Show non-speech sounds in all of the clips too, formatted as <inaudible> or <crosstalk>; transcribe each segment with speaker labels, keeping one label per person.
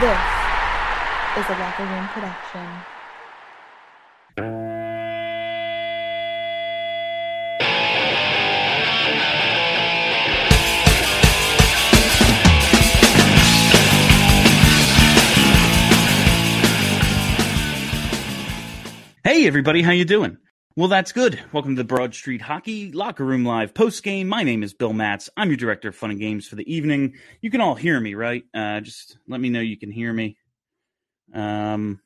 Speaker 1: This is a Locker Room production.
Speaker 2: Hey everybody, how you doing? Well, that's good. Welcome to the Broad Street Hockey Locker Room Live post game. My name is Bill Matz. I'm your director of fun and games for the evening. You can all hear me, right? Uh, just let me know you can hear me. Um,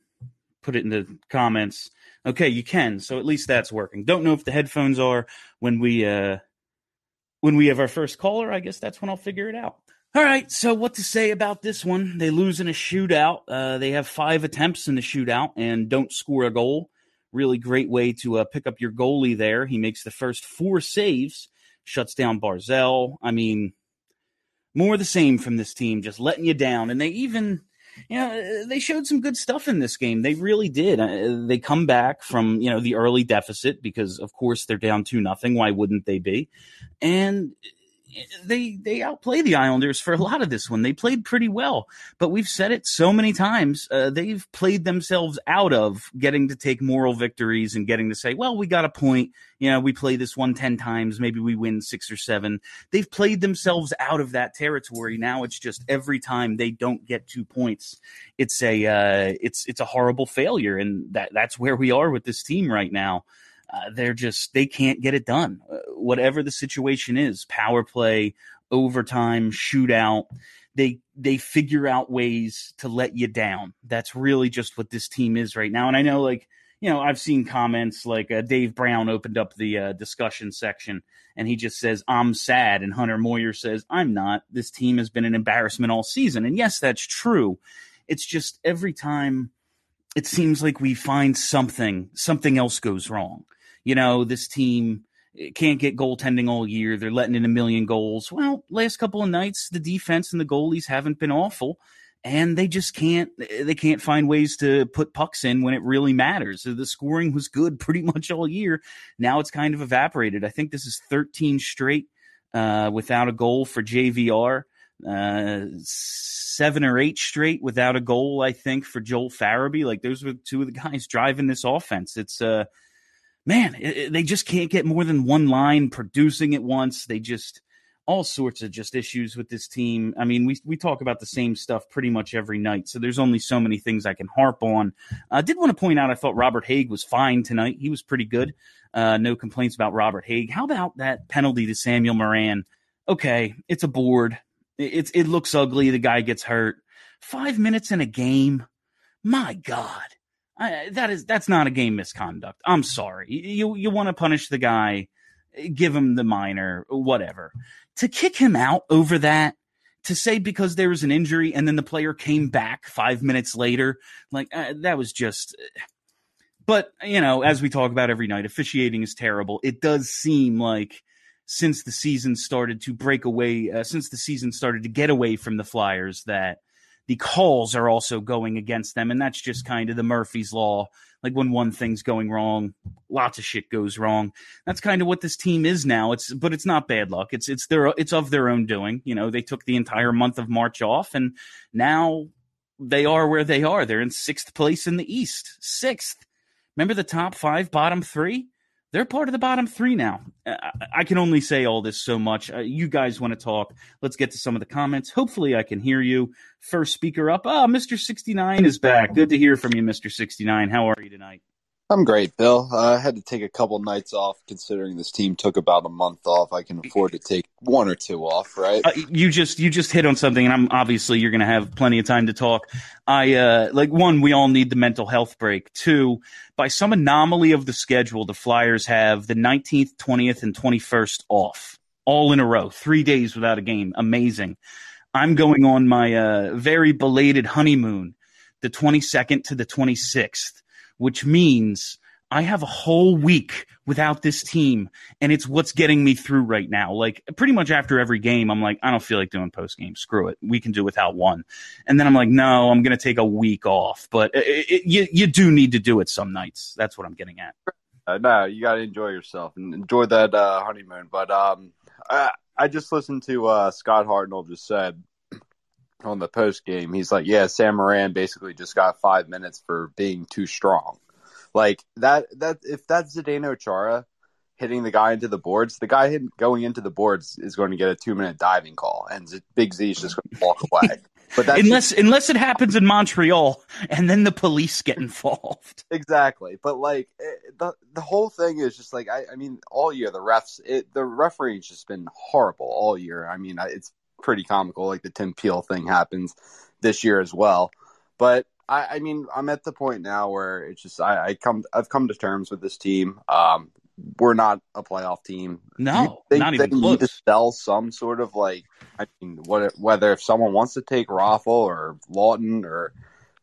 Speaker 2: put it in the comments. Okay, you can. So at least that's working. Don't know if the headphones are when we uh when we have our first caller. I guess that's when I'll figure it out. All right, so what to say about this one? They lose in a shootout. Uh, they have five attempts in the shootout and don't score a goal. Really great way to uh, pick up your goalie there. He makes the first four saves, shuts down Barzal. I mean, more the same from this team, just letting you down. And they even, you know, they showed some good stuff in this game. They really did. Uh, they come back from, you know, the early deficit because, of course, they're down 2 nothing. Why wouldn't they be? And they they outplay the Islanders for a lot of this one. They played pretty well, but we've said it so many times. Uh, they've played themselves out of getting to take moral victories and getting to say, "Well, we got a point. You know, we play this one ten times. Maybe we win six or seven. They've played themselves out of that territory. Now it's just every time they don't get two points, it's a uh, it's it's a horrible failure, and that that's where we are with this team right now. Uh, they're just they can't get it done. Uh, whatever the situation is, power play, overtime, shootout, they they figure out ways to let you down. That's really just what this team is right now. And I know, like you know, I've seen comments like uh, Dave Brown opened up the uh, discussion section and he just says, "I'm sad," and Hunter Moyer says, "I'm not. This team has been an embarrassment all season." And yes, that's true. It's just every time it seems like we find something, something else goes wrong you know, this team can't get goaltending all year. They're letting in a million goals. Well, last couple of nights, the defense and the goalies haven't been awful, and they just can't. They can't find ways to put pucks in when it really matters. The scoring was good <laughs> pretty much all year. Now it's kind of evaporated. I think this is 13 straight uh, without a goal for JVR. Uh, seven or eight straight without a goal, I think, for Joel Farabee. Like those were two of the guys <laughs> driving this offense. It's uh man, it, it, they just can't get more than one line producing at once. They just all sorts of just issues with this team. I mean, we we talk about the same stuff pretty much every night, so there's only so many things I can harp on. I did want to point out I thought Robert Hagg was fine tonight. He was pretty good. Uh, no complaints about Robert Hagg. How about that penalty to Samuel Morin? Okay, it's a board. It's it looks ugly. The guy gets hurt. Five minutes in a game. My God. I, that is that's not a game misconduct. I'm sorry. You you want to punish the guy, give him the minor, whatever. To kick him out over that, to say because there was an injury and then the player came back five minutes later, like uh, that was just. But you know, as we talk about every night, officiating is terrible. It does seem like since the season started to break away, uh, since the season started to get away from the Flyers, that the calls are also going against them. And that's just kind of the Murphy's Law. Like when one thing's going wrong, lots of shit goes wrong. That's kind of what this team is now. It's but it's not bad luck. It's it's their it's of their own doing. You know, they took the entire month of March off and now they are where they are. They're in sixth place in the East. Sixth. Remember the top five, bottom three? They're part of the bottom three now. I can only say all this so much. Uh, you guys want to talk? Let's get to some of the comments. Hopefully, I can hear you. First speaker up. Oh, Mr. 69 is back. Good to hear from you, Mr. 69. How are you tonight?
Speaker 3: I'm great, Bill. Uh, I had to take a couple nights off considering this team took about a month off. I can afford to take one or two off, right?
Speaker 2: Uh, you just you just hit on something, and I'm obviously you're going to have plenty of time to talk. I uh, like one, we all need the mental health break. Two, by some anomaly of the schedule, the Flyers have the 19th, 20th, and 21st off, all in a row, three days without a game. Amazing. I'm going on my uh, very belated honeymoon, the 22nd to the 26th which means I have a whole week without this team, and it's what's getting me through right now. Like pretty much after every game, I'm like, I don't feel like doing post game. Screw it, we can do without one. And then I'm like, no, I'm to take a week off. But it, it, you you do need to do it some nights. That's what I'm getting at.
Speaker 3: Uh, no, you got to enjoy yourself and enjoy that uh, honeymoon. But um, I, I just listened to uh, Scott Hartnell just said on the post game. He's like, "Yeah, Sam Morin basically just got five minutes for being too strong." Like that. That if that's Zdeno Chara hitting the guy into the boards, the guy hit, going into the boards is going to get a two minute diving call, and Z- Big Z is just going to walk <laughs> away. But that's
Speaker 2: unless unless it happens in Montreal and then the police get involved. <laughs>
Speaker 3: Exactly, but like it, the the whole thing is just like I, I mean, all year the refs, it, the referee's just been horrible all year. I mean, it's pretty comical. Like the Tim Peel thing happens this year as well, but I, I mean, I'm at the point now where it's just I, I come I've come to terms with this team. Um, we're not a playoff team.
Speaker 2: No, not even
Speaker 3: they
Speaker 2: close.
Speaker 3: need to sell some sort of like I mean, what whether if someone wants to take Raffl or Laughton or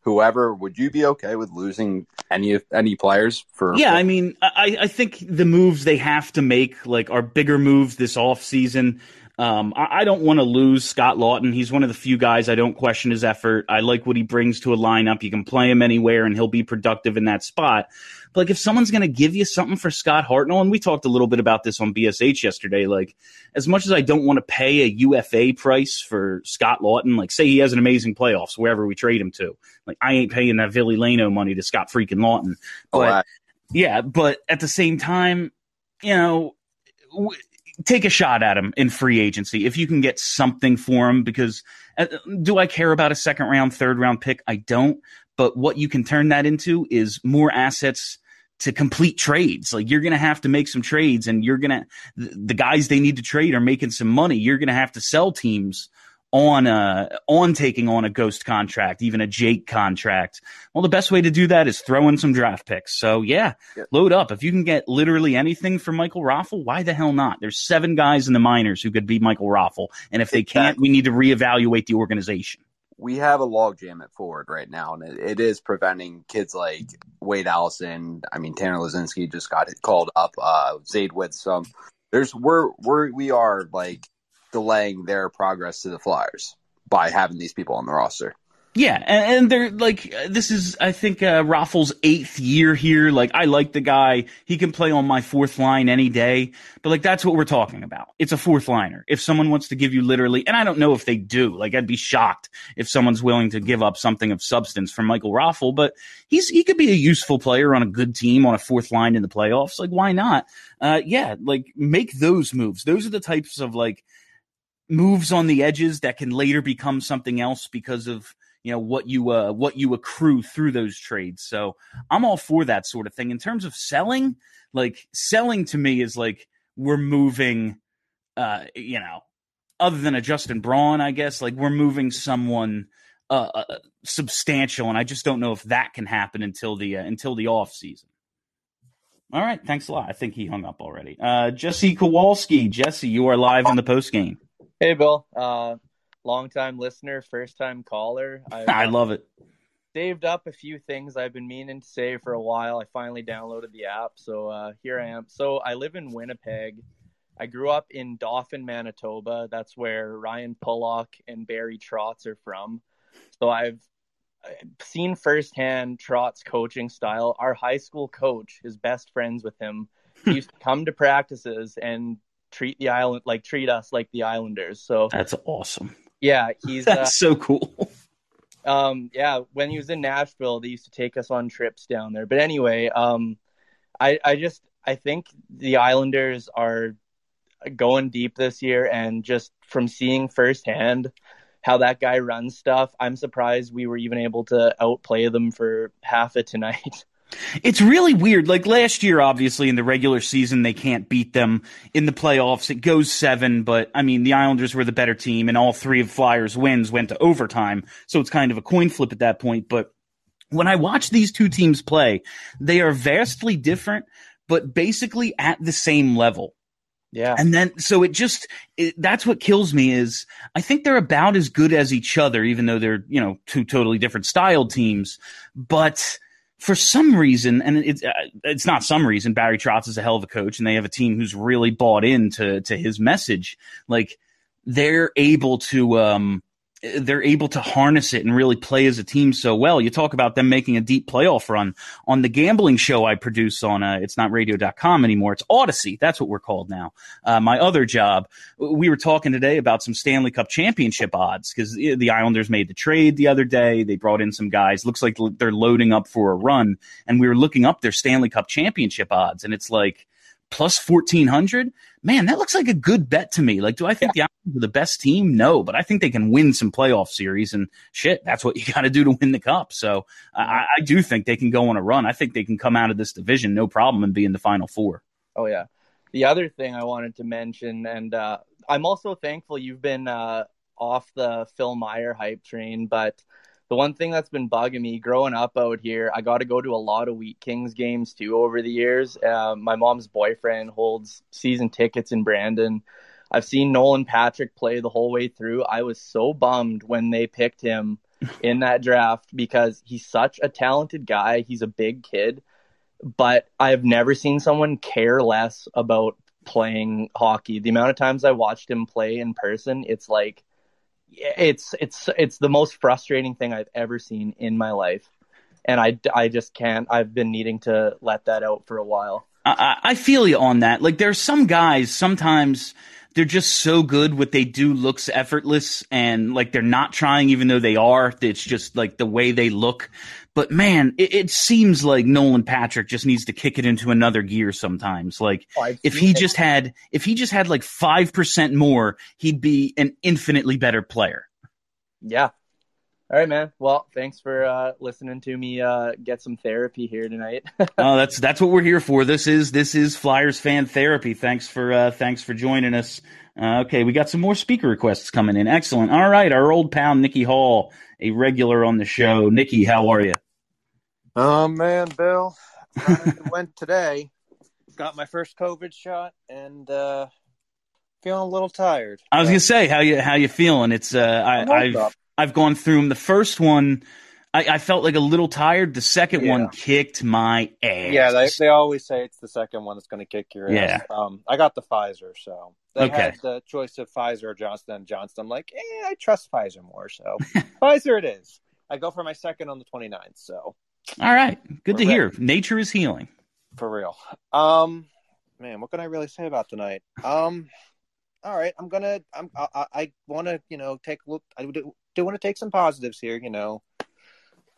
Speaker 3: whoever, would you be okay with losing any any players for?
Speaker 2: Yeah, I mean, I, I think the moves they have to make like are bigger moves this off season. Um, I, I don't want to lose Scott Laughton. He's one of the few guys I don't question his effort. I like what he brings to a lineup. You can play him anywhere, and he'll be productive in that spot. But like, if someone's going to give you something for Scott Hartnell, and we talked a little bit about this on BSH yesterday, like, as much as I don't want to pay a UFA price for Scott Laughton, like, say he has an amazing playoffs wherever we trade him to, like, I ain't paying that Billy Lano money to Scott freaking Laughton.
Speaker 3: Oh,
Speaker 2: But
Speaker 3: I-
Speaker 2: yeah, but at the same time, you know, w- take a shot at him in free agency if you can get something for him. Because uh, do I care about a second round, third round pick? I don't. But what you can turn that into is more assets to complete trades. Like you're going to have to make some trades, and you're going to the guys they need to trade are making some money. You're going to have to sell teams on uh on taking on a ghost contract, even a Jake contract. Well, the best way to do that is throw in some draft picks. So yeah,
Speaker 3: Yeah.
Speaker 2: load up. If you can get literally anything for Michael Raffl, why the hell not? There's seven guys in the minors who could be Michael Raffl, and if they can't, we need to reevaluate the organization.
Speaker 3: we have a logjam at forward right now, and it, it is preventing kids like Wade Allison. I mean, Tanner Laczynski just got called up. Uh, Zayde Wisdom. There's we're we're we are like delaying their progress to the Flyers by having these people on the roster.
Speaker 2: Yeah, and, and they're like, this is, I think, uh, Raffl's eighth year here. Like, I like the guy. He can play on my fourth line any day. But, like, that's what we're talking about. It's a fourth liner. If someone wants to give you literally, and I don't know if they do, like, I'd be shocked if someone's willing to give up something of substance for Michael Raffl, but he's, he could be a useful player on a good team on a fourth line in the playoffs. Like, why not? Uh, yeah, like, make those moves. Those are the types of, like, moves on the edges that can later become something else because of you know what you uh what you accrue through those trades. So I'm all for that sort of thing. In terms of selling, like selling to me is like we're moving uh you know other than a Justin Braun, I guess like we're moving someone uh, uh substantial and I just don't know if that can happen until the uh, until the off season. All right, thanks a lot. I think he hung up already. Uh Jesse Kowalski, Jesse, you are live on the post game.
Speaker 4: Hey, Bill. Uh, long time listener, first time caller. <laughs>
Speaker 2: I
Speaker 4: uh,
Speaker 2: love it.
Speaker 4: saved up a few things I've been meaning to say for a while. I finally downloaded the app, so uh, here I am. So I live in Winnipeg. I grew up in Dauphin, Manitoba. That's where Ryan Pulock and Barry Trotz are from. So I've seen firsthand Trotz coaching style. Our high school coach is best friends with him. He used to <laughs> come to practices and treat the island like treat us like the Islanders. So
Speaker 2: That's awesome.
Speaker 4: yeah, he's uh,
Speaker 2: That's so cool.
Speaker 4: um yeah when he was in nashville they used to take us on trips down there but anyway um i i just i think the islanders are going deep this year and just from seeing firsthand how that guy runs stuff i'm surprised we were even able to outplay them for half of tonight <laughs>
Speaker 2: It's really weird. Like last year, obviously, in the regular season, they can't beat them. In the playoffs, it goes seven, but I mean, the Islanders were the better team, and all three of Flyers' wins went to overtime. So it's kind of a coin flip at that point. But when I watch these two teams play, they are vastly different, but basically at the same level.
Speaker 4: yeah
Speaker 2: And then, so it just, it, that's what kills me is I think they're about as good as each other, even though they're, you know, two totally different style teams. But for some reason, and it's, uh, it's not some reason, Barry Trotz is a hell of a coach and they have a team who's really bought into, to his message. Like they're able to, um, they're able to harness it and really play as a team so well. You talk about them making a deep playoff run on the gambling show I produce on uh, it's not radio.com anymore. It's Audacy. That's what we're called now. Uh, my other job. We were talking today about some Stanley Cup championship odds because the Islanders made the trade the other day. They brought in some guys. Looks like they're loading up for a run. And we were looking up their Stanley Cup championship odds and it's like, plus 1400 man that looks like a good bet to me. Like do i think yeah. the Islanders are the best team? No but i think they can win some playoff series and shit. That's what you <laughs> got to do to win the cup. So I, I, do think they can go on a run. I think they can come out of this division no problem and be in the final four.
Speaker 4: Oh yeah. The other thing i wanted to mention and uh, i'm also thankful you've been uh, off the phil meyer hype train but the one thing that's been bugging me growing up out here, I got to go to a lot of Wheat Kings games too over the years. Uh, my mom's boyfriend holds season tickets in Brandon. I've seen Nolan Patrick play the whole way through. I was so bummed when they picked him <laughs> in that draft because he's such a talented guy. He's a big kid, but I have never seen someone care less about playing hockey. The amount of times I watched him play in person, it's like it's it's it's the most frustrating thing I've ever seen in my life, and I I just can't. I've been needing to let that out for a while.
Speaker 2: I, I feel you on that. Like there's some guys sometimes they're just so good what they do looks effortless and like they're not trying even though they are it's just like the way they look but man it, it seems like nolan patrick just needs to kick it into another gear sometimes like oh, if he it. just had if he just had like 5% more he'd be an infinitely better player
Speaker 4: yeah all right, man. Well, thanks for uh, listening to me uh, get some therapy here tonight. <laughs>
Speaker 2: oh, that's that's what we're here for. This is this is Flyers fan therapy. Thanks for uh, thanks for joining us. Uh, okay, we got some more speaker requests coming in. Excellent. All right, our old pal Nikki Hall, a regular on the show. Nikki, how are you?
Speaker 5: Oh man, Bill, <laughs> went today. Got my first COVID shot and uh, feeling a little tired.
Speaker 2: I was gonna say how you how you feeling. It's uh, I, I've I've gone through them. The first one, I, I felt like a little tired. The second yeah. one kicked my ass.
Speaker 5: Yeah, they, they always say it's the second one that's going to kick your
Speaker 2: yeah.
Speaker 5: ass. Um, I got the Pfizer, so they okay. had the choice of Pfizer or Johnson and Johnson. I'm like, eh, I trust Pfizer more, so <laughs> Pfizer it is. I go for my second on the 29th. So,
Speaker 2: all right, good to ready. hear. Nature is healing
Speaker 5: for real. Um, man, what can I really say about tonight? Um, all right, I'm gonna, I'm, I, I want to, you know, take a look. I do, do want to take some positives here. You know,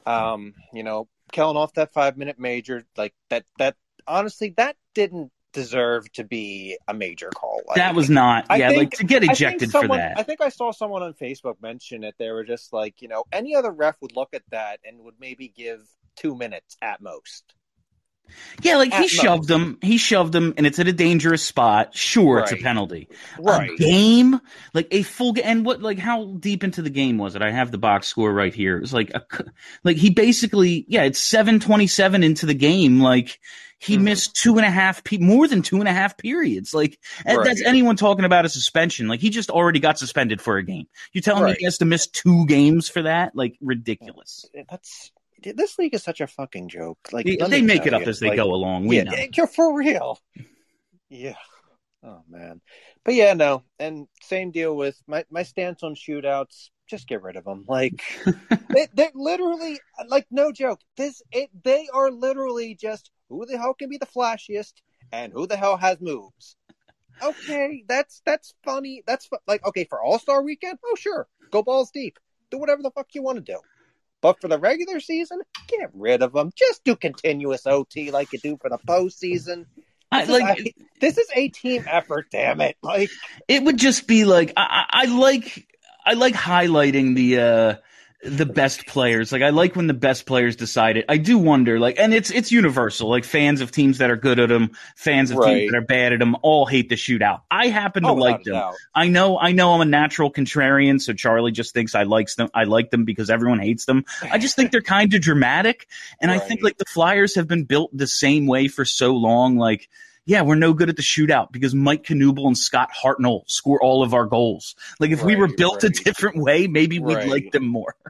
Speaker 5: um, you know, killing off that five minute major, like that. That honestly, that didn't deserve to be a major call.
Speaker 2: Like, that was not. I yeah, think, like to get ejected
Speaker 5: someone,
Speaker 2: for that.
Speaker 5: I think I saw someone on Facebook mention it. They were just like, you know, any other ref would look at that and would maybe give two minutes at most.
Speaker 2: Yeah, like he shoved him. He shoved him, and it's at a dangerous spot. Sure, right. it's a penalty.
Speaker 5: Right.
Speaker 2: A game, like a full game. And what, like, how deep into the game was it? I have the box score right here. It was like a, like he basically, yeah, it's seven twenty seven into the game. Like he mm-hmm. missed two and a half, pe- more than two and a half periods. Like right. that's anyone talking about a suspension. Like he just already got suspended for a game. You telling right. me he has to miss two games for that? Like ridiculous.
Speaker 5: That's this league is such a fucking joke. Like
Speaker 2: they make it up you. as they like, go along. We
Speaker 5: yeah,
Speaker 2: know.
Speaker 5: you're for real. Yeah. Oh man. But yeah, no. And same deal with my my stance on shootouts. Just get rid of them. Like <laughs> they, they're literally like no joke. This it they are literally just who the hell can be the flashiest and who the hell has moves. Okay, that's that's funny. That's like okay for All Star Weekend. Oh sure, go balls deep. Do whatever the fuck you want to do. But for the regular season, get rid of them. Just do continuous OT like you do for the postseason.
Speaker 2: I, like
Speaker 5: I, this is a team effort. Damn it! Like
Speaker 2: it would just be like I, I like I like highlighting the uh the best players. Like I like when the best players decide it. I do wonder, like, and it's it's universal. Like fans of teams that are good at them, fans of right. teams that are bad at them, all hate the shootout. I happen to oh, like them. Doubt. I know, I know, I'm a natural contrarian, so Charlie just thinks I likes them. I like them because everyone hates them. I just think they're kind of dramatic, and right. I think like the Flyers have been built the same way for so long. Like yeah, we're no good at the shootout because Mike Knuble and Scott Hartnell score all of our goals. Like if right, we were built right. a different way, maybe we'd right. like them more. <laughs>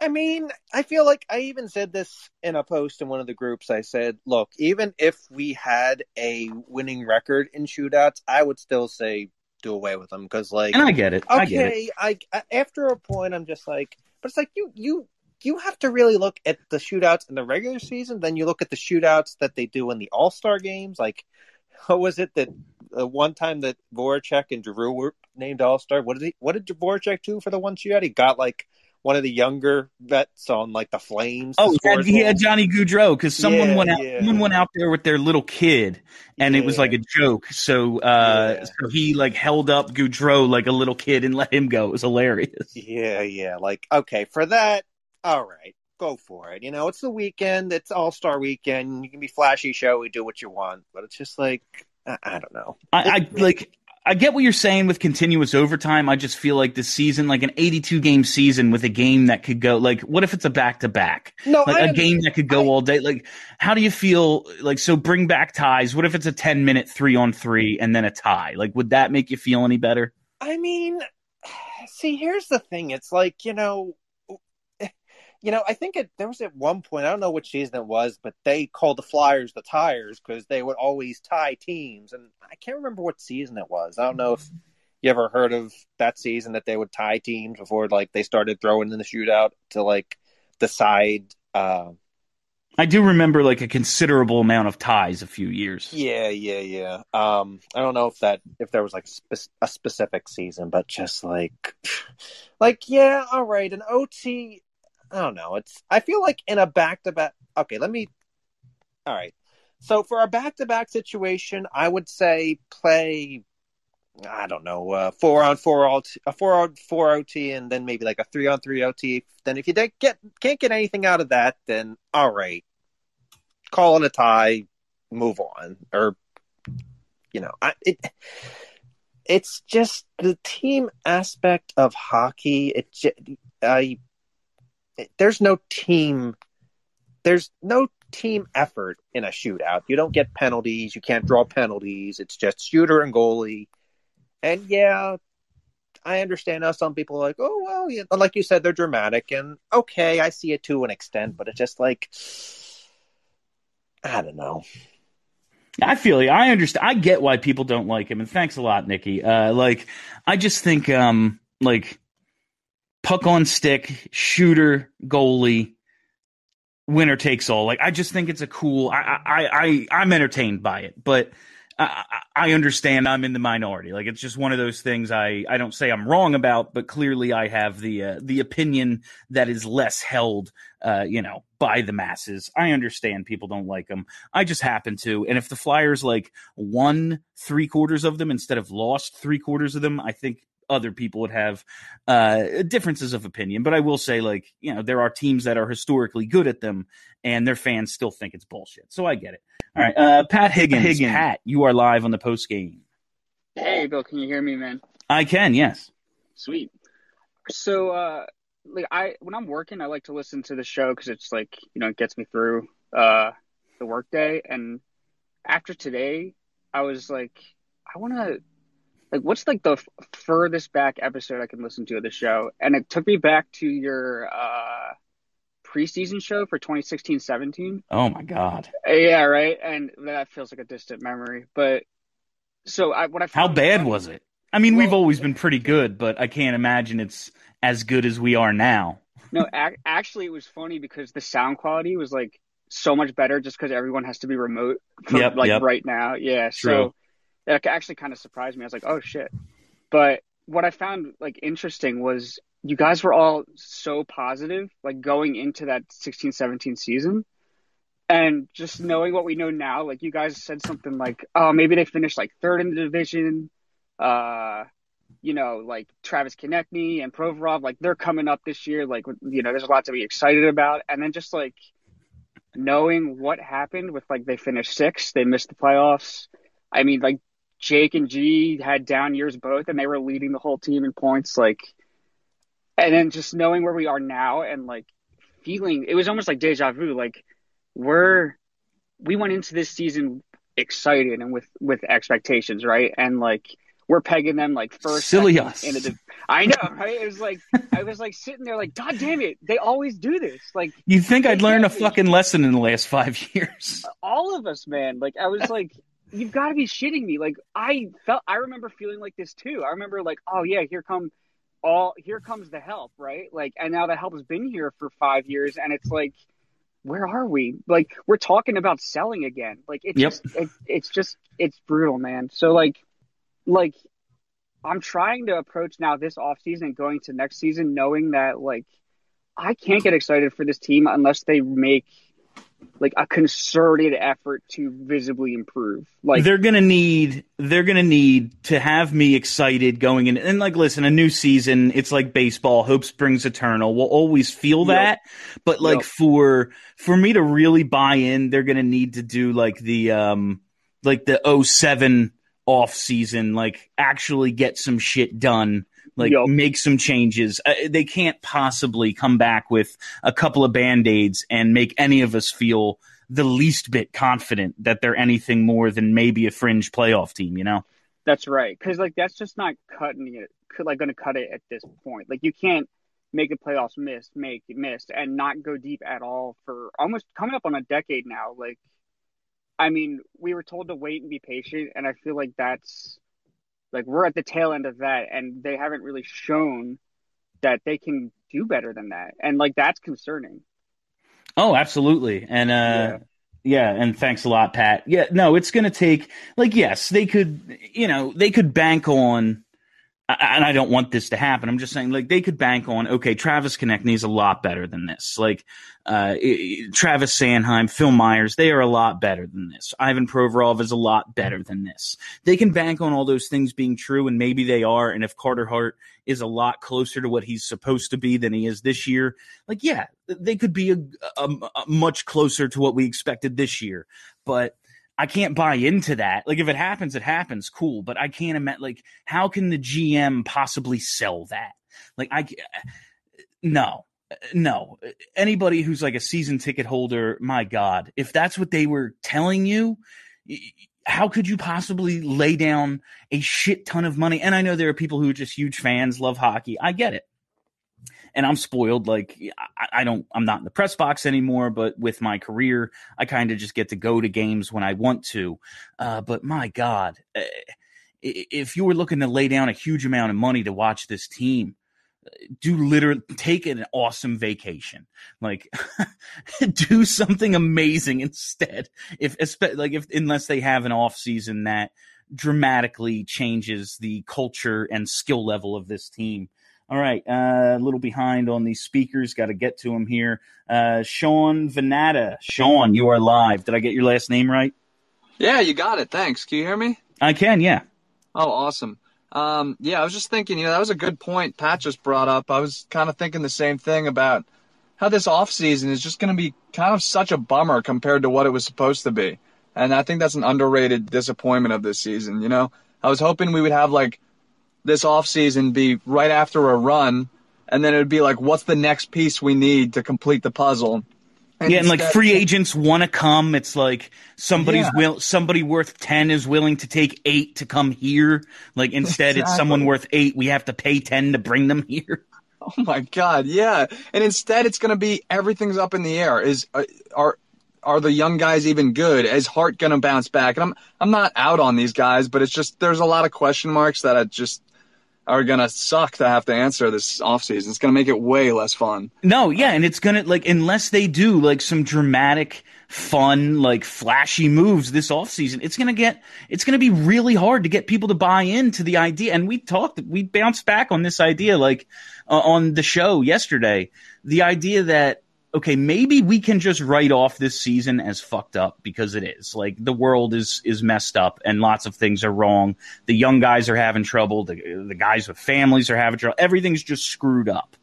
Speaker 5: I mean, I feel like I even said this in a post in one of the groups. I said, look, even if we had a winning record in shootouts, I would still say do away with them because like
Speaker 2: And I get it. I get it.
Speaker 5: okay, I, I after a point I'm just like, but it's like you you you have to really look at the shootouts in the regular season. Then you look at the shootouts that they do in the All Star games. Like, <laughs> what was it that uh, one time that Voracek and Drew were named All Star? What did he? What did Voracek do for the one shootout? He got like one of the younger vets on like the Flames.
Speaker 2: Oh, he had, he had. Johnny Gaudreau because someone
Speaker 5: Yeah,
Speaker 2: went out.
Speaker 5: yeah.
Speaker 2: Someone went out there with their little kid, and it was like a joke. So, uh,
Speaker 5: Yeah.
Speaker 2: so he like held up Gaudreau like a little kid and let him go. It was hilarious.
Speaker 5: Yeah, yeah. Like, okay, for that, all right, go for it. You know, it's the weekend, it's All Star weekend. You can be flashy, showy, do what you want, but it's just like, I, I don't know.
Speaker 2: I, I like. I get what you're saying with continuous overtime. I just feel like this season, like an 82 game season with a game that could go, like, what if it's a back to back?
Speaker 5: No,
Speaker 2: Like
Speaker 5: I
Speaker 2: a game that could go
Speaker 5: I-
Speaker 2: all day. Like, how do you feel? Like, so bring back ties. What if it's a 10 minute three on three and then a tie? Like, would that make you feel any better?
Speaker 5: I mean, <sighs> see, here's the thing. It's like, you know, you know, I think it, there was at one point, I don't know which season it was, but they called the Flyers the Tires because they would always tie teams. And I can't remember what season it was. I don't know if you ever heard of that season that they would tie teams before, like, they started throwing in the shootout to, like, decide. Uh,
Speaker 2: I do remember like a considerable amount of ties a few years.
Speaker 5: yeah, yeah, yeah. Um, I don't know if that, if there was, like, spe- a specific season, but just like, <sighs> like, yeah, all right. An OT, I don't know. It's I feel like in a back to back. Okay, let me. All right. So for a back to back situation, I would say play. I don't know, uh, four on four OT, a four on four OT, and then maybe like a three on three OT. Then if you get can't get anything out of that, then all right, call it a tie, move on, or you know, I it. It's just the team aspect of hockey. It I there's no team there's no team effort in a shootout. You don't get penalties, you can't draw penalties. It's just shooter and goalie. And yeah, I understand how some people are like, oh well, yeah, like you said, they're dramatic and okay, I see it to an extent, but it's just like I don't know.
Speaker 2: I feel you. I understand. I get why people don't like him, and thanks a lot, Nikki. Uh, like, I just think, um, like, puck on stick, shooter, goalie, winner takes all. Like, I just think it's a cool. I, I, I, I'm entertained by it, but I, I understand I'm in the minority. Like, it's just one of those things. I, I don't say I'm wrong about, but clearly I have the, uh, the opinion that is less held, uh, you know, by the masses. I understand people don't like them. I just happen to. And if the Flyers like won three quarters of them instead of lost three quarters of them, I think other people would have uh, differences of opinion. But I will say, like, you know, there are teams that are historically good at them and their fans still think it's bullshit. So I get it. All right. Uh, Pat Higgins.
Speaker 6: Higgins.
Speaker 2: Pat, you are live on the post game.
Speaker 6: Hey, Bill, can you hear me, man?
Speaker 2: I can, yes.
Speaker 6: Sweet. So, uh, like I when I'm working, I like to listen to the show because it's like you know it gets me through uh the workday. And after today, I was like, I want to like what's like the f- furthest back episode I can listen to of the show, and it took me back to your uh preseason show for 2016-17.
Speaker 2: Oh my God.
Speaker 6: Yeah, right. And that feels like a distant memory, but. So I, what I
Speaker 2: How bad
Speaker 6: funny-
Speaker 2: was it? I mean, we've always been pretty good, but I can't imagine it's as good as we are now.
Speaker 6: No, ac- actually, it was funny because the sound quality was like so much better just because everyone has to be remote for,
Speaker 2: Yep,
Speaker 6: like
Speaker 2: yep.
Speaker 6: right now. Yeah,
Speaker 2: True.
Speaker 6: so that actually kind of surprised me. I was like, oh shit. But what I found like interesting was you guys were all so positive, like going into that 16 17 season. And just knowing what we know now, like you guys said something like, oh, maybe they finished like third in the division. Uh, you know, like Travis Konecny and Provorov, like they're coming up this year. Like, you know, there's a lot to be excited about. And then just like knowing what happened with like they finished sixth, they missed the playoffs. I mean, like Jake and G had down years both, and they were leading the whole team in points. Like, and then just knowing where we are now and like feeling it was almost like deja vu. Like, we're we went into this season excited and with with expectations, right? And like we're pegging them like first,
Speaker 2: Silly us.
Speaker 6: in a div- I know, <laughs> right? It was like I was like sitting there, like, God damn it, they always do this. Like
Speaker 2: You'd think I'd learn a fucking lesson in the last five <laughs> years.
Speaker 6: all of us, man. Like I was like, you've got to be shitting me. Like I felt, I remember feeling like this too. I remember like, oh yeah, here come all, here comes the help, right? Like, and now the help has been here for five years, and it's like, where are we? Like, we're talking about selling again. Like, it's
Speaker 2: Yep.
Speaker 6: just, it, it's just, it's brutal, man. So like, like, I'm trying to approach now this off season, and going to next season, knowing that like, I can't get excited for this team unless they make like a concerted effort to visibly improve. Like
Speaker 2: they're gonna need they're gonna need to have me excited going in and like listen a new season it's like baseball hope springs eternal we'll always feel
Speaker 6: Yep.
Speaker 2: that but like
Speaker 6: Yep.
Speaker 2: for for me to really buy in they're gonna need to do like the um like the 07 off season like actually get some shit done like
Speaker 6: Yep.
Speaker 2: make some changes uh, they can't possibly come back with a couple of band-aids and make any of us feel the least bit confident that they're anything more than maybe a fringe playoff team, you know?
Speaker 6: that's right, because like that's just not cutting it. Could like going to cut it at this point. Like you can't make the playoffs miss, make it missed, and not go deep at all for almost coming up on a decade now. Like, I mean, we were told to wait and be patient, and I feel like that's like we're at the tail end of that, and they haven't really shown that they can do better than that, and like that's concerning.
Speaker 2: Oh, absolutely. And uh yeah. and thanks a lot, Pat. Yeah, no, it's going to take like yes, they could, you know, they could bank on and I don't want this to happen. I'm just saying, like, they could bank on, okay, Travis Konecny is a lot better than this. Like, uh, Travis Sanheim, Phil Myers, they are a lot better than this. Ivan Provorov is a lot better than this. They can bank on all those things being true, and maybe they are. And if Carter Hart is a lot closer to what he's supposed to be than he is this year, like, yeah, they could be a, a, a much closer to what we expected this year. But I can't buy into that. Like if it happens, it happens. Cool, but I can't imagine. Like, how can the GM possibly sell that? Like, I no, no. Anybody who's like a season ticket holder, my God, if that's what they were telling you, how could you possibly lay down a shit ton of money? And I know there are people who are just huge fans, love hockey. I get it and I'm spoiled. Like I, I don't, I'm not in the press box anymore. But with my career, I kind of just get to go to games when I want to. Uh, but my God, eh, if you were looking to lay down a huge amount of money to watch this team, do literally take an awesome vacation. Like <laughs> do something amazing instead. If like if unless they have an off season that dramatically changes the culture and skill level of this team. All right, uh, a little behind on these speakers. Got to get to them here. Uh, Sean Venata. Sean, you are live. Did I get your last name right?
Speaker 7: Yeah, you got it. Thanks. Can you hear me?
Speaker 2: I can, yeah.
Speaker 7: Oh, awesome. Um, yeah, I was just thinking, you know, that was a good point Pat just brought up. I was kind of thinking the same thing about how this off season is just going to be kind of such a bummer compared to what it was supposed to be. And I think that's an underrated disappointment of this season, you know? I was hoping we would have like this off season be right after a run and then it would be like what's the next piece we need to complete the puzzle.
Speaker 2: yeah, and like
Speaker 7: instead-
Speaker 2: free agents want to come. It's like somebody's
Speaker 7: Yeah.
Speaker 2: will somebody worth ten is willing to take eight to come here. Like instead, it's someone worth eight. We have to pay ten to bring them here. <laughs>
Speaker 7: Oh my god, yeah. And instead it's going to be everything's up in the air. Is uh, are are the young guys even good? Is Hart going to bounce back? And I'm I'm not out on these guys, but it's just there's a lot of question marks that I just are to suck to have to answer this offseason. It's to make it way less fun.
Speaker 2: No, yeah, and it's gonna like unless they do like some dramatic, fun, like flashy moves this offseason, it's gonna get it's gonna be really hard to get people to buy into the idea. And we talked, we bounced back on this idea like uh, on the show yesterday, the idea that okay, maybe we can just write off this season as fucked up because it is. Like the world is is messed up and lots of things are wrong. The young guys are having trouble. The the guys with families are having trouble. Everything's just screwed up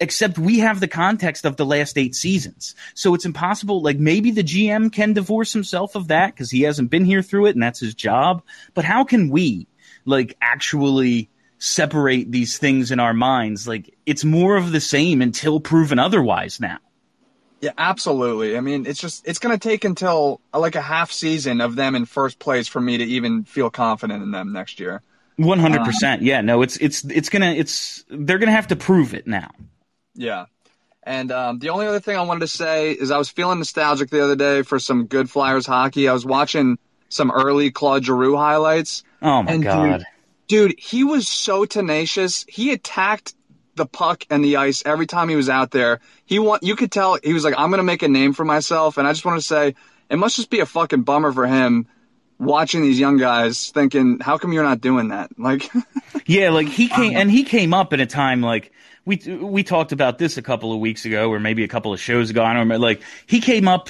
Speaker 2: except we have the context of the last eight seasons. So it's impossible. Like maybe the GM can divorce himself of that because he hasn't been here through it and that's his job. But how can we like actually separate these things in our minds? Like it's more of the same until proven otherwise now.
Speaker 7: Yeah, absolutely. I mean, it's just it's going to take until like a half season of them in first place for me to even feel confident in them next year.
Speaker 2: One hundred percent. Yeah. No. It's it's it's gonna it's they're gonna have to prove it now.
Speaker 7: Yeah. And um, the only other thing I wanted to say is I was feeling nostalgic the other day for some good Flyers hockey. I was watching some early Claude Giroux highlights.
Speaker 2: Oh my god.
Speaker 7: Dude, he was so tenacious. He attacked the puck and the ice every time he was out there. He want you could tell he was like, I'm gonna make a name for myself. And I just want to say, it must just be a fucking bummer for him watching these young guys thinking, how come you're not doing that? <laughs> Like,
Speaker 2: Yeah, like he came and he came up at a time like we we talked about this a couple of weeks ago, or maybe a couple of shows ago. I don't remember. Like he came up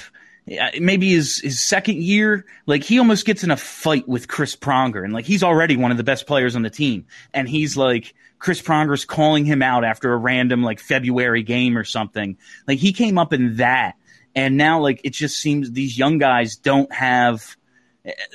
Speaker 2: uh, maybe his his second year. Like he almost gets in a fight with Chris Pronger, and like he's already one of the best players on the team, and he's like Chris Pronger's calling him out after a random like February game or something. Like he came up in that, and now like it just seems these young guys don't have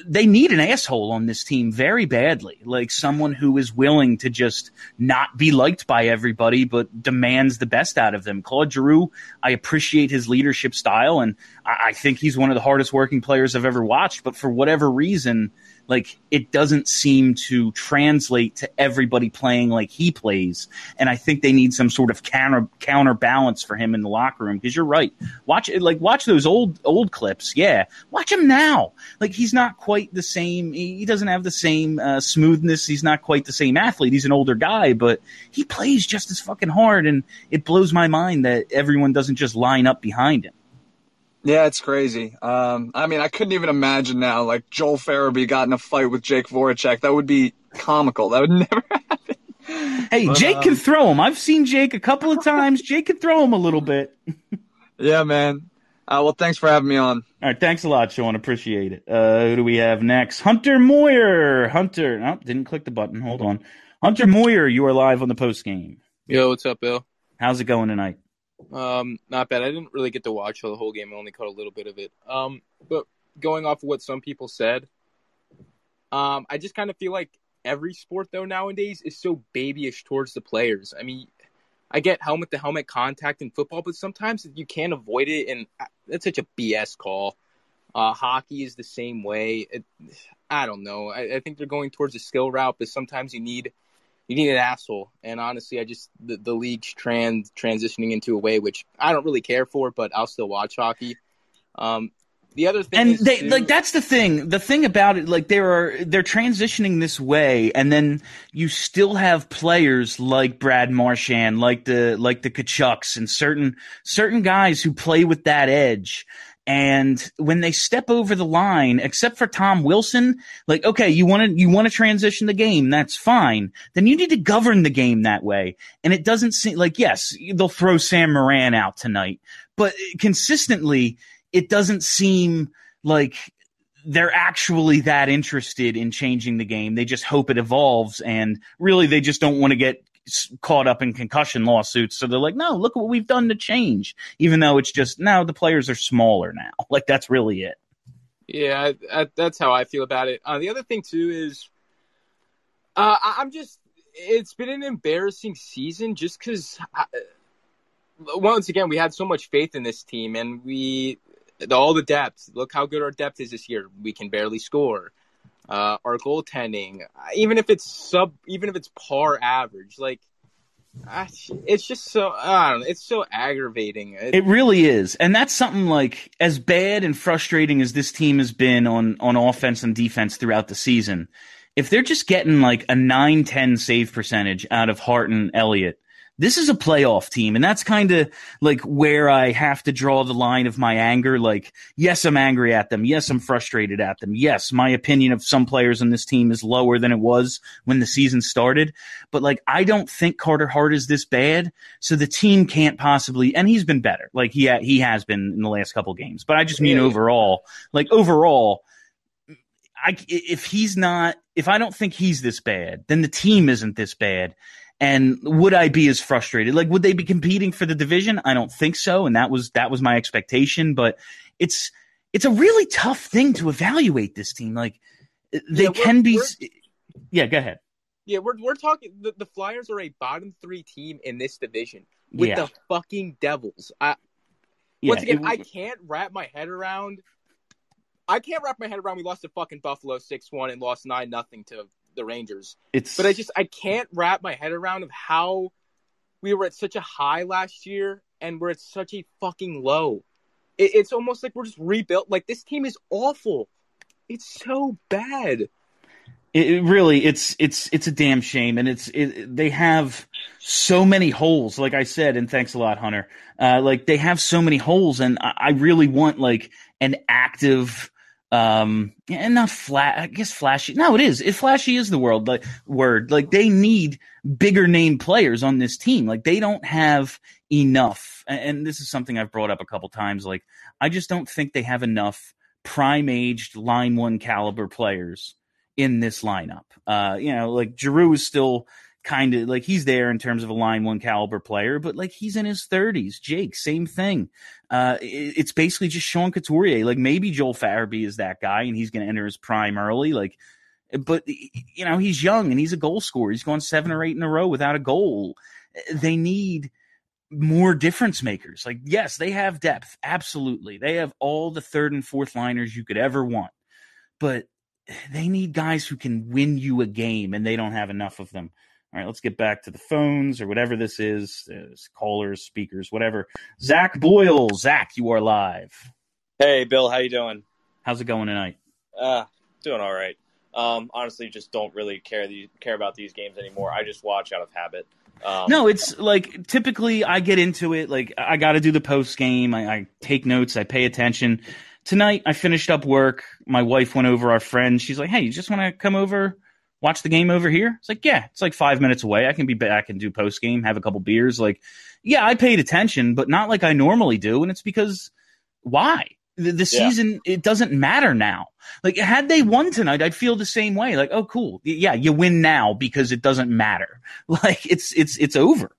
Speaker 2: they need an asshole on this team very badly. Like someone who is willing to just not be liked by everybody, but demands the best out of them. Claude Giroux, I appreciate his leadership style, and I, I think he's one of the hardest working players I've ever watched. But for whatever reason, like it doesn't seem to translate to everybody playing like he plays. And I think they need some sort of counter counterbalance for him in the locker room. Because you're right. Watch like watch those old old clips. Yeah, watch him now. Like he's not quite the same. He, he doesn't have the same uh, smoothness. He's not quite the same athlete. He's an older guy, but he plays just as fucking hard. And it blows my mind that everyone doesn't just line up behind him.
Speaker 7: Yeah, it's crazy. Um, I mean, I couldn't even imagine now, like Joel Farabee got in a fight with Jake Voracek. That would be comical. That would <laughs> never happen.
Speaker 2: Hey,
Speaker 7: But,
Speaker 2: Jake
Speaker 7: um,
Speaker 2: can throw him. I've seen Jake a couple of times. Jake can throw him a little bit. <laughs>
Speaker 7: Yeah, man. Uh, well, thanks for having me on.
Speaker 2: All right, thanks a lot, Sean. Appreciate it. Uh, who do we have next? Hunter Moyer. Hunter. No, didn't click the button. Hold on. Hunter Moyer, you are live on the post game.
Speaker 8: Yo, what's up, Bill?
Speaker 2: How's it going tonight?
Speaker 8: Um, not bad. I didn't really get to watch the whole game. I only caught a little bit of it. Um, but going off of what some people said, um, I just kind of feel like every sport though nowadays is so babyish towards the players. I mean, I get helmet to helmet contact in football, but sometimes you can't avoid it, and that's such a BS call. Uh, hockey is the same way. It, I don't know. I, I think they're going towards a skill route, but sometimes you need you need an asshole. And honestly, I just the, the league's trans transitioning into a way which I don't really care for, but I'll still watch hockey. Um, the other thing
Speaker 2: And they
Speaker 8: too-
Speaker 2: like that's the thing. The thing about it, like there are they're transitioning this way, and then you still have players like Brad Marchand, like the like the Tkachuks, and certain certain guys who play with that edge. And when they step over the line, except for Tom Wilson, like okay, you want to you want to transition the game, that's fine. Then you need to govern the game that way. And it doesn't seem like yes, they'll throw Sam Morin out tonight, but consistently it doesn't seem like they're actually that interested in changing the game. They just hope it evolves, and really, they just don't want to get caught up in concussion lawsuits. So they're like, "No, look what we've done to change." Even though it's just now the players are smaller now. <laughs> Like that's really it.
Speaker 8: Yeah, I, I, that's how I feel about it. Uh, the other thing too is, uh, I, I'm just. It's been an embarrassing season just because. Once again, we had so much faith in this team, and we all the depth. Look how good our depth is this year. We can barely score. Uh, our goaltending, even if it's sub, even if it's par average, like ah, it's just so I don't know. It's so aggravating. It-
Speaker 2: It really is. And that's something like as bad and frustrating as this team has been on, on offense and defense throughout the season. If they're just getting like a 9 10 save percentage out of Hart and Elliott, this is a playoff team. And that's kind of like where I have to draw the line of my anger. Like, yes, I'm angry at them. Yes, I'm frustrated at them. Yes, my opinion of some players on this team is lower than it was when the season started. But like, I don't think Carter Hart is this bad. So the team can't possibly, and he's been better. Like he ha- he has been in the last couple games. But I just mean
Speaker 8: Yeah,
Speaker 2: overall, like overall, I if he's not, if I don't think he's this bad, then the team isn't this bad. And would I be as frustrated? Like, would they be competing for the division? I don't think so. And that was that was my expectation. But it's it's a really tough thing to evaluate this team. Like, they
Speaker 8: Yeah,
Speaker 2: can be. Yeah, go ahead.
Speaker 8: Yeah, we're we're talking. The, the Flyers are a bottom three team in this division with
Speaker 2: Yeah.
Speaker 8: the fucking Devils. I,
Speaker 2: Yeah,
Speaker 8: once again,
Speaker 2: it-
Speaker 8: I can't wrap my head around. I can't wrap my head around. We lost to fucking Buffalo six one and lost nine nothing to the Rangers.
Speaker 2: it's
Speaker 8: But I just I can't wrap my head around of how we were at such a high last year and we're at such a fucking low. It, it's almost like we're just rebuilt. Like this team is awful. It's so bad.
Speaker 2: It, it really, it's it's it's a damn shame, and it's it, they have so many holes. Like I said, and thanks a lot, Hunter. Uh, like they have so many holes, and I, I really want like an active, um, and not flat. I guess flashy. No, it is. It flashy is the world like word. Like they need bigger name players on this team. Like they don't have enough, and, this is something I've brought up a couple times. Like I just don't think they have enough prime aged line one caliber players in this lineup. Uh, you know, like Giroux is still kind of like he's there in terms of a line one caliber player, but like he's in his 30s. Jake, same thing. Uh, it, it's basically just Sean Couturier. Like maybe Joel Farabee is that guy and he's going to enter his prime early. Like, but you know, he's young and he's a goal scorer. He's gone seven or eight in a row without a goal. They need more difference makers. Like, yes, they have depth. Absolutely. They have all the third and fourth liners you could ever want. But they need guys who can win you a game, and they don't have enough of them. All right, let's get back to the phones or whatever this is uh, callers, speakers, whatever. Zach Boyle. Zach, you are live.
Speaker 9: Hey, Bill, how you doing?
Speaker 2: How's it going tonight?
Speaker 9: Uh, doing all right. Um, honestly, just don't really care the, care about these games anymore. I just watch out of habit. Um,
Speaker 2: no, it's like typically I get into it. Like I got to do the post game. I, I take notes. I pay attention tonight I finished up work. My wife went over our friend. She's like, "Hey, you just want to come over, watch the game over here?" It's like, "Yeah, it's like five minutes away. I can be back and do post game, have a couple beers." Like, yeah, I paid attention, but not like I normally do, and it's because why? The, the
Speaker 9: Yeah.
Speaker 2: season it doesn't matter now. Like, had they won tonight, I'd feel the same way. Like, oh, cool, yeah, you win now because it doesn't matter. <laughs> Like, it's it's it's over.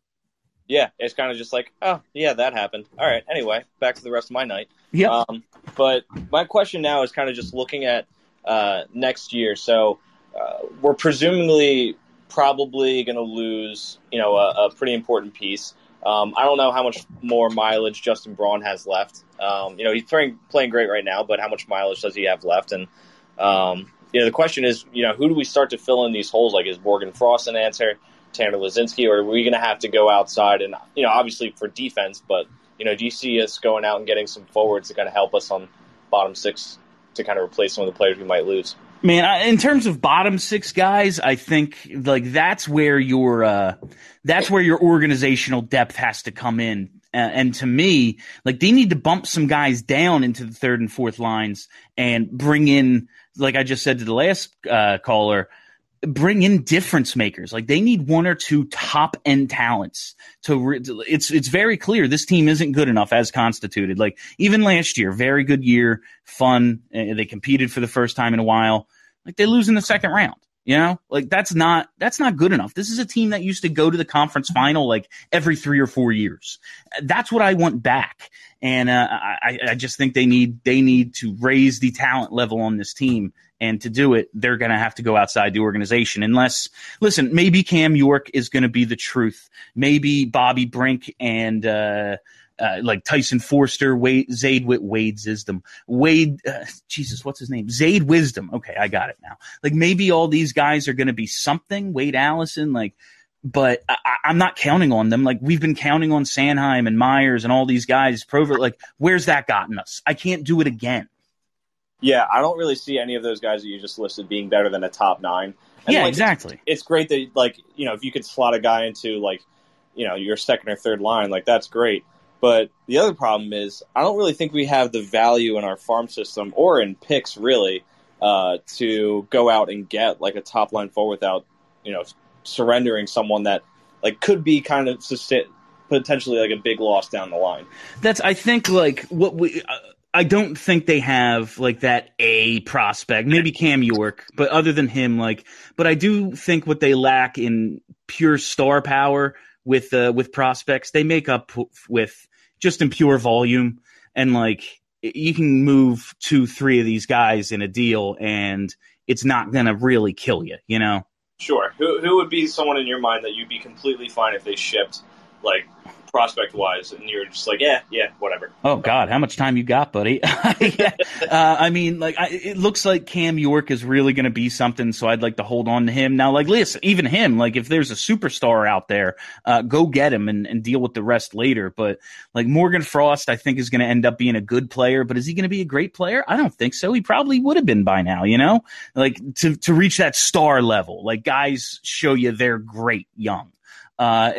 Speaker 9: yeah, it's kind of just like, oh, yeah, that happened. All right. Anyway, back to the rest of my night.
Speaker 2: Yeah.
Speaker 9: Um, but my question now is kind of just looking at uh, next year. So uh, we're presumably probably going to lose, you know, a, a pretty important piece. Um, I don't know how much more mileage Justin Braun has left. Um, you know, he's playing playing great right now, but how much mileage does he have left? And um, you know, the question is, you know, who do we start to fill in these holes? Like, is Morgan Frost an answer? Tanner Laczynski, or are we going to have to go outside and you know, obviously for defense, but you know, do you see us going out and getting some forwards to kind of help us on bottom six to kind of replace some of the players we might lose?
Speaker 2: Man, I, in terms of bottom six guys, I think like that's where your uh, that's where your organizational depth has to come in. Uh, and to me, like they need to bump some guys down into the third and fourth lines and bring in, like I just said to the last uh, caller, bring in difference makers. Like they need one or two top end talents to. Re- it's it's very clear this team isn't good enough as constituted. Like even last year, very good year, fun. Uh, they competed for the first time in a while. Like they lose in the second round. You know, like that's not that's not good enough. This is a team that used to go to the conference final like every three or four years. That's what I want back, and uh, I, I just think they need they need to raise the talent level on this team. And to do it, they're going to have to go outside the organization. Unless, listen, maybe Cam York is going to be the truth. Maybe Bobby Brink and uh, uh, like Tyson Foerster, Wade, Zayd Wit, Wade Wisdom, Wade, uh, Jesus, what's his name? Zayde Wisdom. Okay, I got it now. Like maybe all these guys are going to be something. Wade Allison, like, but I, I'm not counting on them. Like we've been counting on Sanheim and Myers and all these guys. Prover, like, where's that gotten us? I can't do it again.
Speaker 9: Yeah, I don't really see any of those guys that you just listed being better than a top nine. And,
Speaker 2: yeah,
Speaker 9: like,
Speaker 2: exactly.
Speaker 9: it's great that like you know if you could slot a guy into like you know your second or third line like that's great but the other problem is i don't really think we have the value in our farm system or in picks really uh, to go out and get like a top line forward without you know surrendering someone that like could be kind of susti- potentially like a big loss down the line
Speaker 2: That's I think like what we. Uh, I don't think they have like that A prospect. Maybe Cam York, but other than him, like, but I do think what they lack in pure star power with uh, with prospects, they make up with just in pure volume and like you can move two, three of these guys in a deal, and it's not gonna really kill you, you know.
Speaker 9: sure who, who would be someone in your mind that you'd be completely fine if they shipped like prospect wise, and you're just like, yeah, yeah, whatever.
Speaker 2: Oh God, how much time you got, buddy? <laughs> uh, I mean, like, I, it looks like Cam York is really going to be something, so I'd like to hold on to him. Now, like, listen, even him, like, if there's a superstar out there, uh, go get him and, and deal with the rest later. But like Morgan Frost, I think is going to end up being a good player, but is he going to be a great player? I don't think so. He probably would have been by now, you know, like to to reach that star level. Like guys show you they're great young. Uh,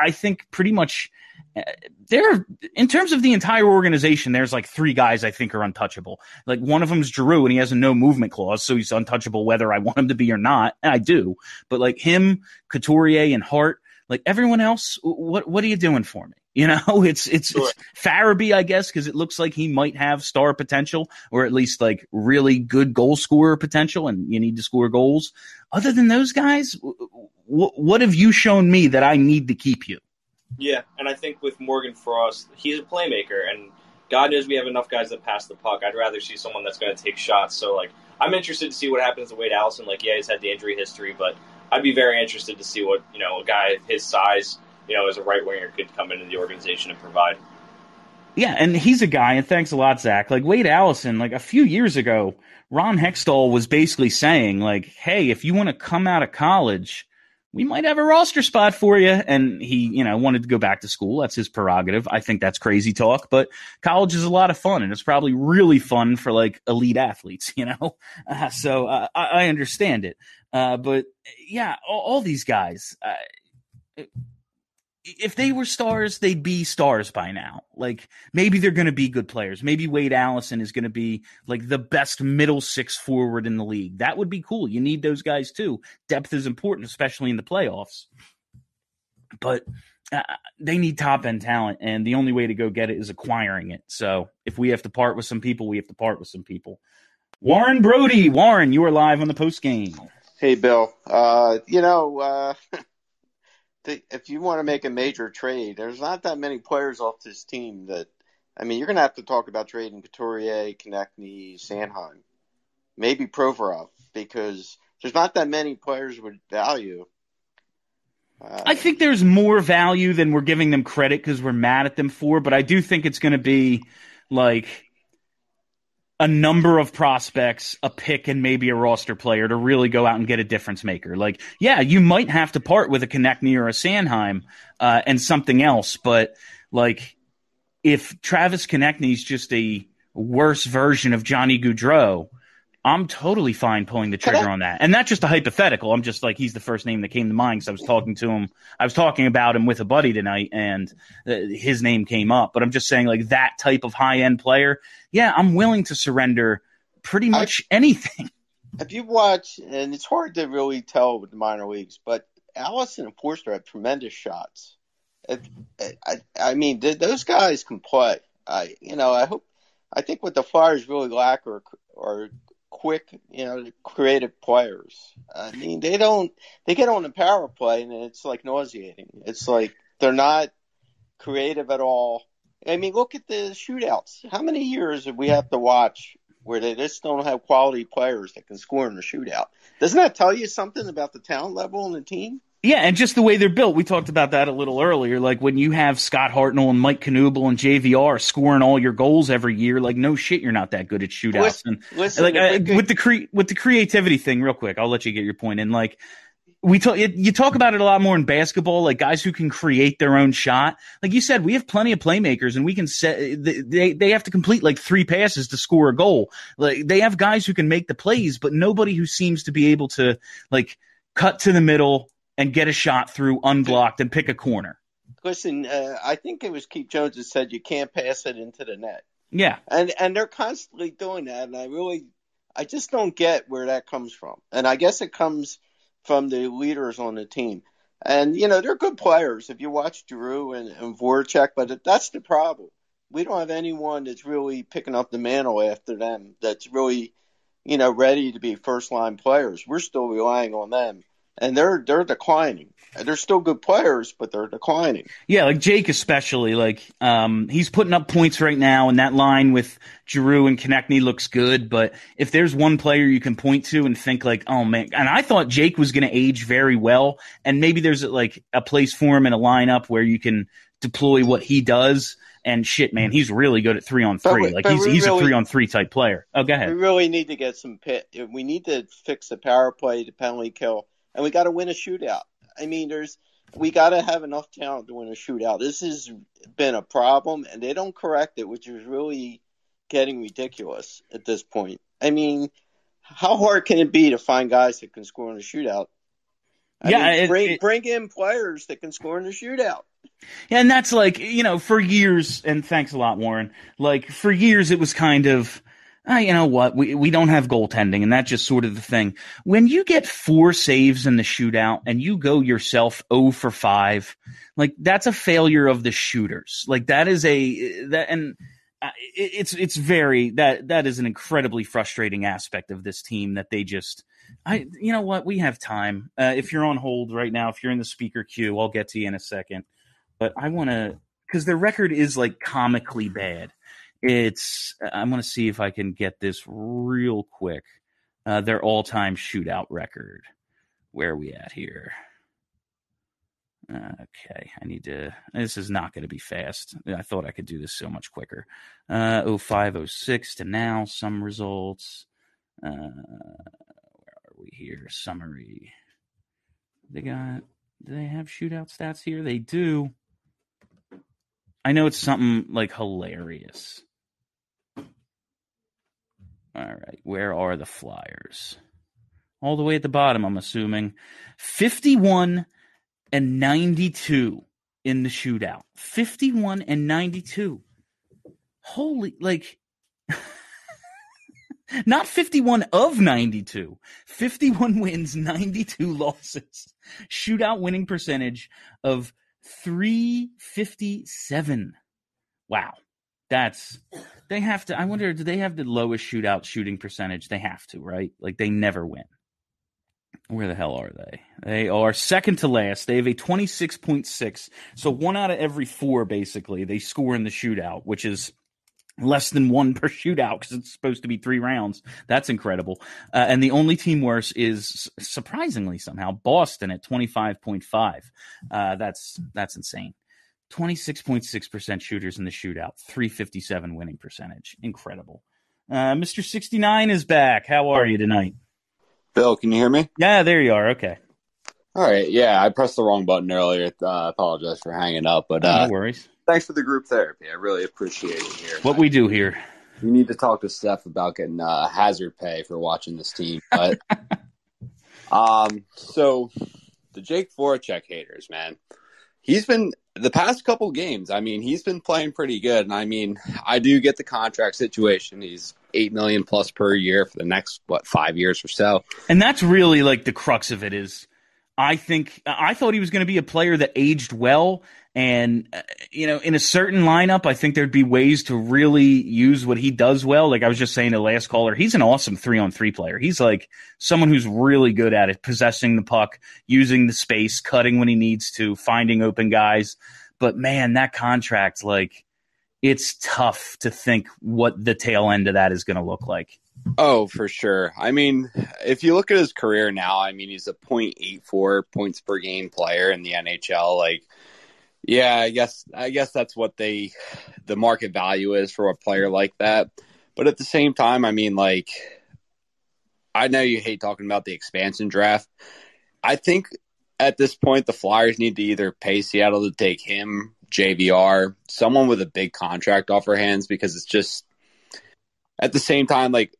Speaker 2: I think pretty much uh, there, in terms of the entire organization, there's like three guys I think are untouchable. Like one of them is Giroux, and he has a no movement clause, so he's untouchable whether I want him to be or not, and I do. But like him, Couturier, and Hart, like everyone else, what what are you doing for me? You know, <laughs> it's it's, sure. it's Farabee, I guess, because it looks like he might have star potential, or at least like really good goal scorer potential, and you need to score goals. Other than those guys, what have you shown me that I need to keep you?
Speaker 9: Yeah, and I think with Morgan Frost, he's a playmaker, and God knows we have enough guys that pass the puck. I'd rather see someone that's going to take shots. So, like, I'm interested to see what happens to Wade Allison. Like, yeah, he's had the injury history, but I'd be very interested to see what you know a guy his size, you know, as a right winger could come into the organization and provide.
Speaker 2: Yeah, and he's a guy, and thanks a lot, Zach. Like Wade Allison, like a few years ago, Ron Hextall was basically saying, like, hey, if you want to come out of college we might have a roster spot for you. And he, you know, wanted to go back to school. That's his prerogative. I think that's crazy talk, but college is a lot of fun and it's probably really fun for like elite athletes, <laughs> you know? Uh, so uh, I, I, understand it. Uh, but yeah, all, all these guys, uh, if they were stars, they'd be stars by now. Like maybe they're going to be good players. Maybe Wade Allison is going to be like the best middle six forward in the league. That would be cool. You need those guys too. Depth is important, especially in the playoffs. But uh, they need top end talent, and the only way to go get it is acquiring it. So if we have to part with some people, we have to part with some people. Warren Brody, Warren, you are live on the post game.
Speaker 10: Hey, Bill. Uh, you know. Uh... <laughs> if you want to make a major trade, there's not that many players off this team that. I mean, you're going to have to talk about trading Couturier, Konecny, Sanheim, maybe Provorov, because there's not that many players with value.
Speaker 2: Uh, I think there's more value than we're giving them credit because we're mad at them for, but I do think it's going to be like a number of prospects, a pick, and maybe a roster player to really go out and get a difference maker. Like, yeah, you might have to part with a Konecny or a Sanheim uh, and something else, but like if Travis Konecny's just a worse version of Johnny Gaudreau – I'm totally fine pulling the trigger on that. And that's just a hypothetical. I'm just like, he's the first name that came to mind because I was talking to him. I was talking about him with a buddy tonight and uh, his name came up. But I'm just saying, like, that type of high end player, yeah, I'm willing to surrender pretty much I, anything. <laughs>
Speaker 10: If you watch, and it's hard to really tell with the minor leagues, but Allison and Foerster have tremendous shots. I, I, I mean, those guys can play. I, you know, I hope, I think what the Flyers really lack are, are quick, you know, creative players. I mean, they don't they get on the power play and it's like nauseating. It's like they're not creative at all. I mean, look at the shootouts. How many years have we have to watch where they just don't have quality players that can score in a shootout? Doesn't that tell you something about the talent level in the team?
Speaker 2: Yeah, and just the way they're built. We talked about that a little earlier. Like when you have Scott Hartnell and Mike Knuble and JVR scoring all your goals every year, like no shit, you're not that good at shootouts. Listen, and listen, like I, with the cre- with the creativity thing, real quick, I'll let you get your point in. Like we talk, you talk about it a lot more in basketball, like guys who can create their own shot. Like you said, we have plenty of playmakers, and we can set. They they have to complete like three passes to score a goal. Like they have guys who can make the plays, but nobody who seems to be able to like cut to the middle and get a shot through unblocked and pick a corner.
Speaker 10: Listen, uh, I think it was Keith Jones that said you can't pass it into the net.
Speaker 2: Yeah,
Speaker 10: and and they're constantly doing that, and I really, I just don't get where that comes from. And I guess it comes from the leaders on the team. And you know they're good players. If you watch Drew and, and Voracek, but that's the problem. We don't have anyone that's really picking up the mantle after them. That's really, you know, ready to be first line players. We're still relying on them and they're they're declining. They're still good players, but they're declining.
Speaker 2: Yeah, like Jake especially. Like um, he's putting up points right now, and that line with Giroux and Konecny looks good. But if there's one player you can point to and think like, oh man, and I thought Jake was going to age very well, and maybe there's like a place for him in a lineup where you can deploy what he does. And shit, man, he's really good at three on three.
Speaker 10: we-
Speaker 2: Like he's he's a three on three type player. Oh, go ahead.
Speaker 10: We really need to get some pit. We need to fix the power play, the penalty kill, and we got to win a shootout. I mean, there's we got to have enough talent to win a shootout. This has been a problem, and they don't correct it, which is really getting ridiculous at this point. I mean, how hard can it be to find guys that can score in a shootout? I
Speaker 2: Yeah,
Speaker 10: mean,
Speaker 2: it-
Speaker 10: bring
Speaker 2: it-
Speaker 10: bring in players that can score in a shootout.
Speaker 2: Yeah, and that's like, you know, for years, and thanks a lot, Warren. Like, for years, it was kind of, ah, you know what, we, we don't have goaltending, and that's just sort of the thing. When you get four saves in the shootout and you go yourself 0 for 5, like, that's a failure of the shooters. Like, that is a, that, and, uh, it's it's very that that is an incredibly frustrating aspect of this team that they just I you know what we have time uh, if you're on hold right now if you're in the speaker queue I'll get to you in a second but I want to because their record is like comically bad. It's I'm going to see if I can get this real quick. Uh, their all-time shootout record. Where are we at here? Okay, I need to. This is not going to be fast. I thought I could do this so much quicker. Uh, 05, 06 to now, some results. Uh, where are we here? Summary. They got. Do they have shootout stats here? They do. I know it's something like hilarious. All right, where are the Flyers? All the way at the bottom, I'm assuming. 51 and 92 in the shootout. 51 and 92. Holy, like, <laughs> not 51 of 92. 51 wins, 92 losses. Shootout winning percentage of 357. Wow. That's, they have to, I wonder, do they have the lowest shootout shooting percentage? They have to, right? Like, they never win. Where the hell are they? They are second to last. They have a 26.6. So one out of every four, basically, they score in the shootout, which is less than one per shootout because it's supposed to be three rounds. That's incredible. Uh, and the only team worse is surprisingly somehow Boston at 25.5. Uh, that's, that's insane. 26.6% shooters in the shootout, 357 winning percentage. Incredible. Uh, Mr. 69 is back. How are you tonight?
Speaker 3: Bill, can you hear me?
Speaker 2: Yeah, there you are. Okay.
Speaker 3: All right. Yeah, I pressed the wrong button earlier. Uh, I apologize for hanging up, but uh,
Speaker 2: no worries.
Speaker 3: Thanks for the group therapy. I really appreciate it here.
Speaker 2: What we do here.
Speaker 3: You need to talk to Steph about getting uh, hazard pay for watching this team. But <laughs> um, so the Jake Voracek haters, man, he's been the past couple games. I mean, he's been playing pretty good, and I mean, I do get the contract situation. He's eight million plus per year for the next what five years or so.
Speaker 2: And that's really like the crux of it is I think I thought he was going to be a player that aged well and uh, you know in a certain lineup I think there'd be ways to really use what he does well. Like I was just saying to the last caller he's an awesome 3 on 3 player. He's like someone who's really good at it possessing the puck using the space cutting when he needs to finding open guys. But man that contract like it's tough to think what the tail end of that is going to look like
Speaker 3: Oh, for sure. I mean, if you look at his career now, I mean, he's a .84 points per game player in the NHL. Like, yeah, I guess I guess that's what they the market value is for a player like that. But at the same time, I mean, like, I know you hate talking about the expansion draft. I think at this point, the Flyers need to either pay Seattle to take him, JVR, someone with a big contract off their hands, because it's just at the same time, like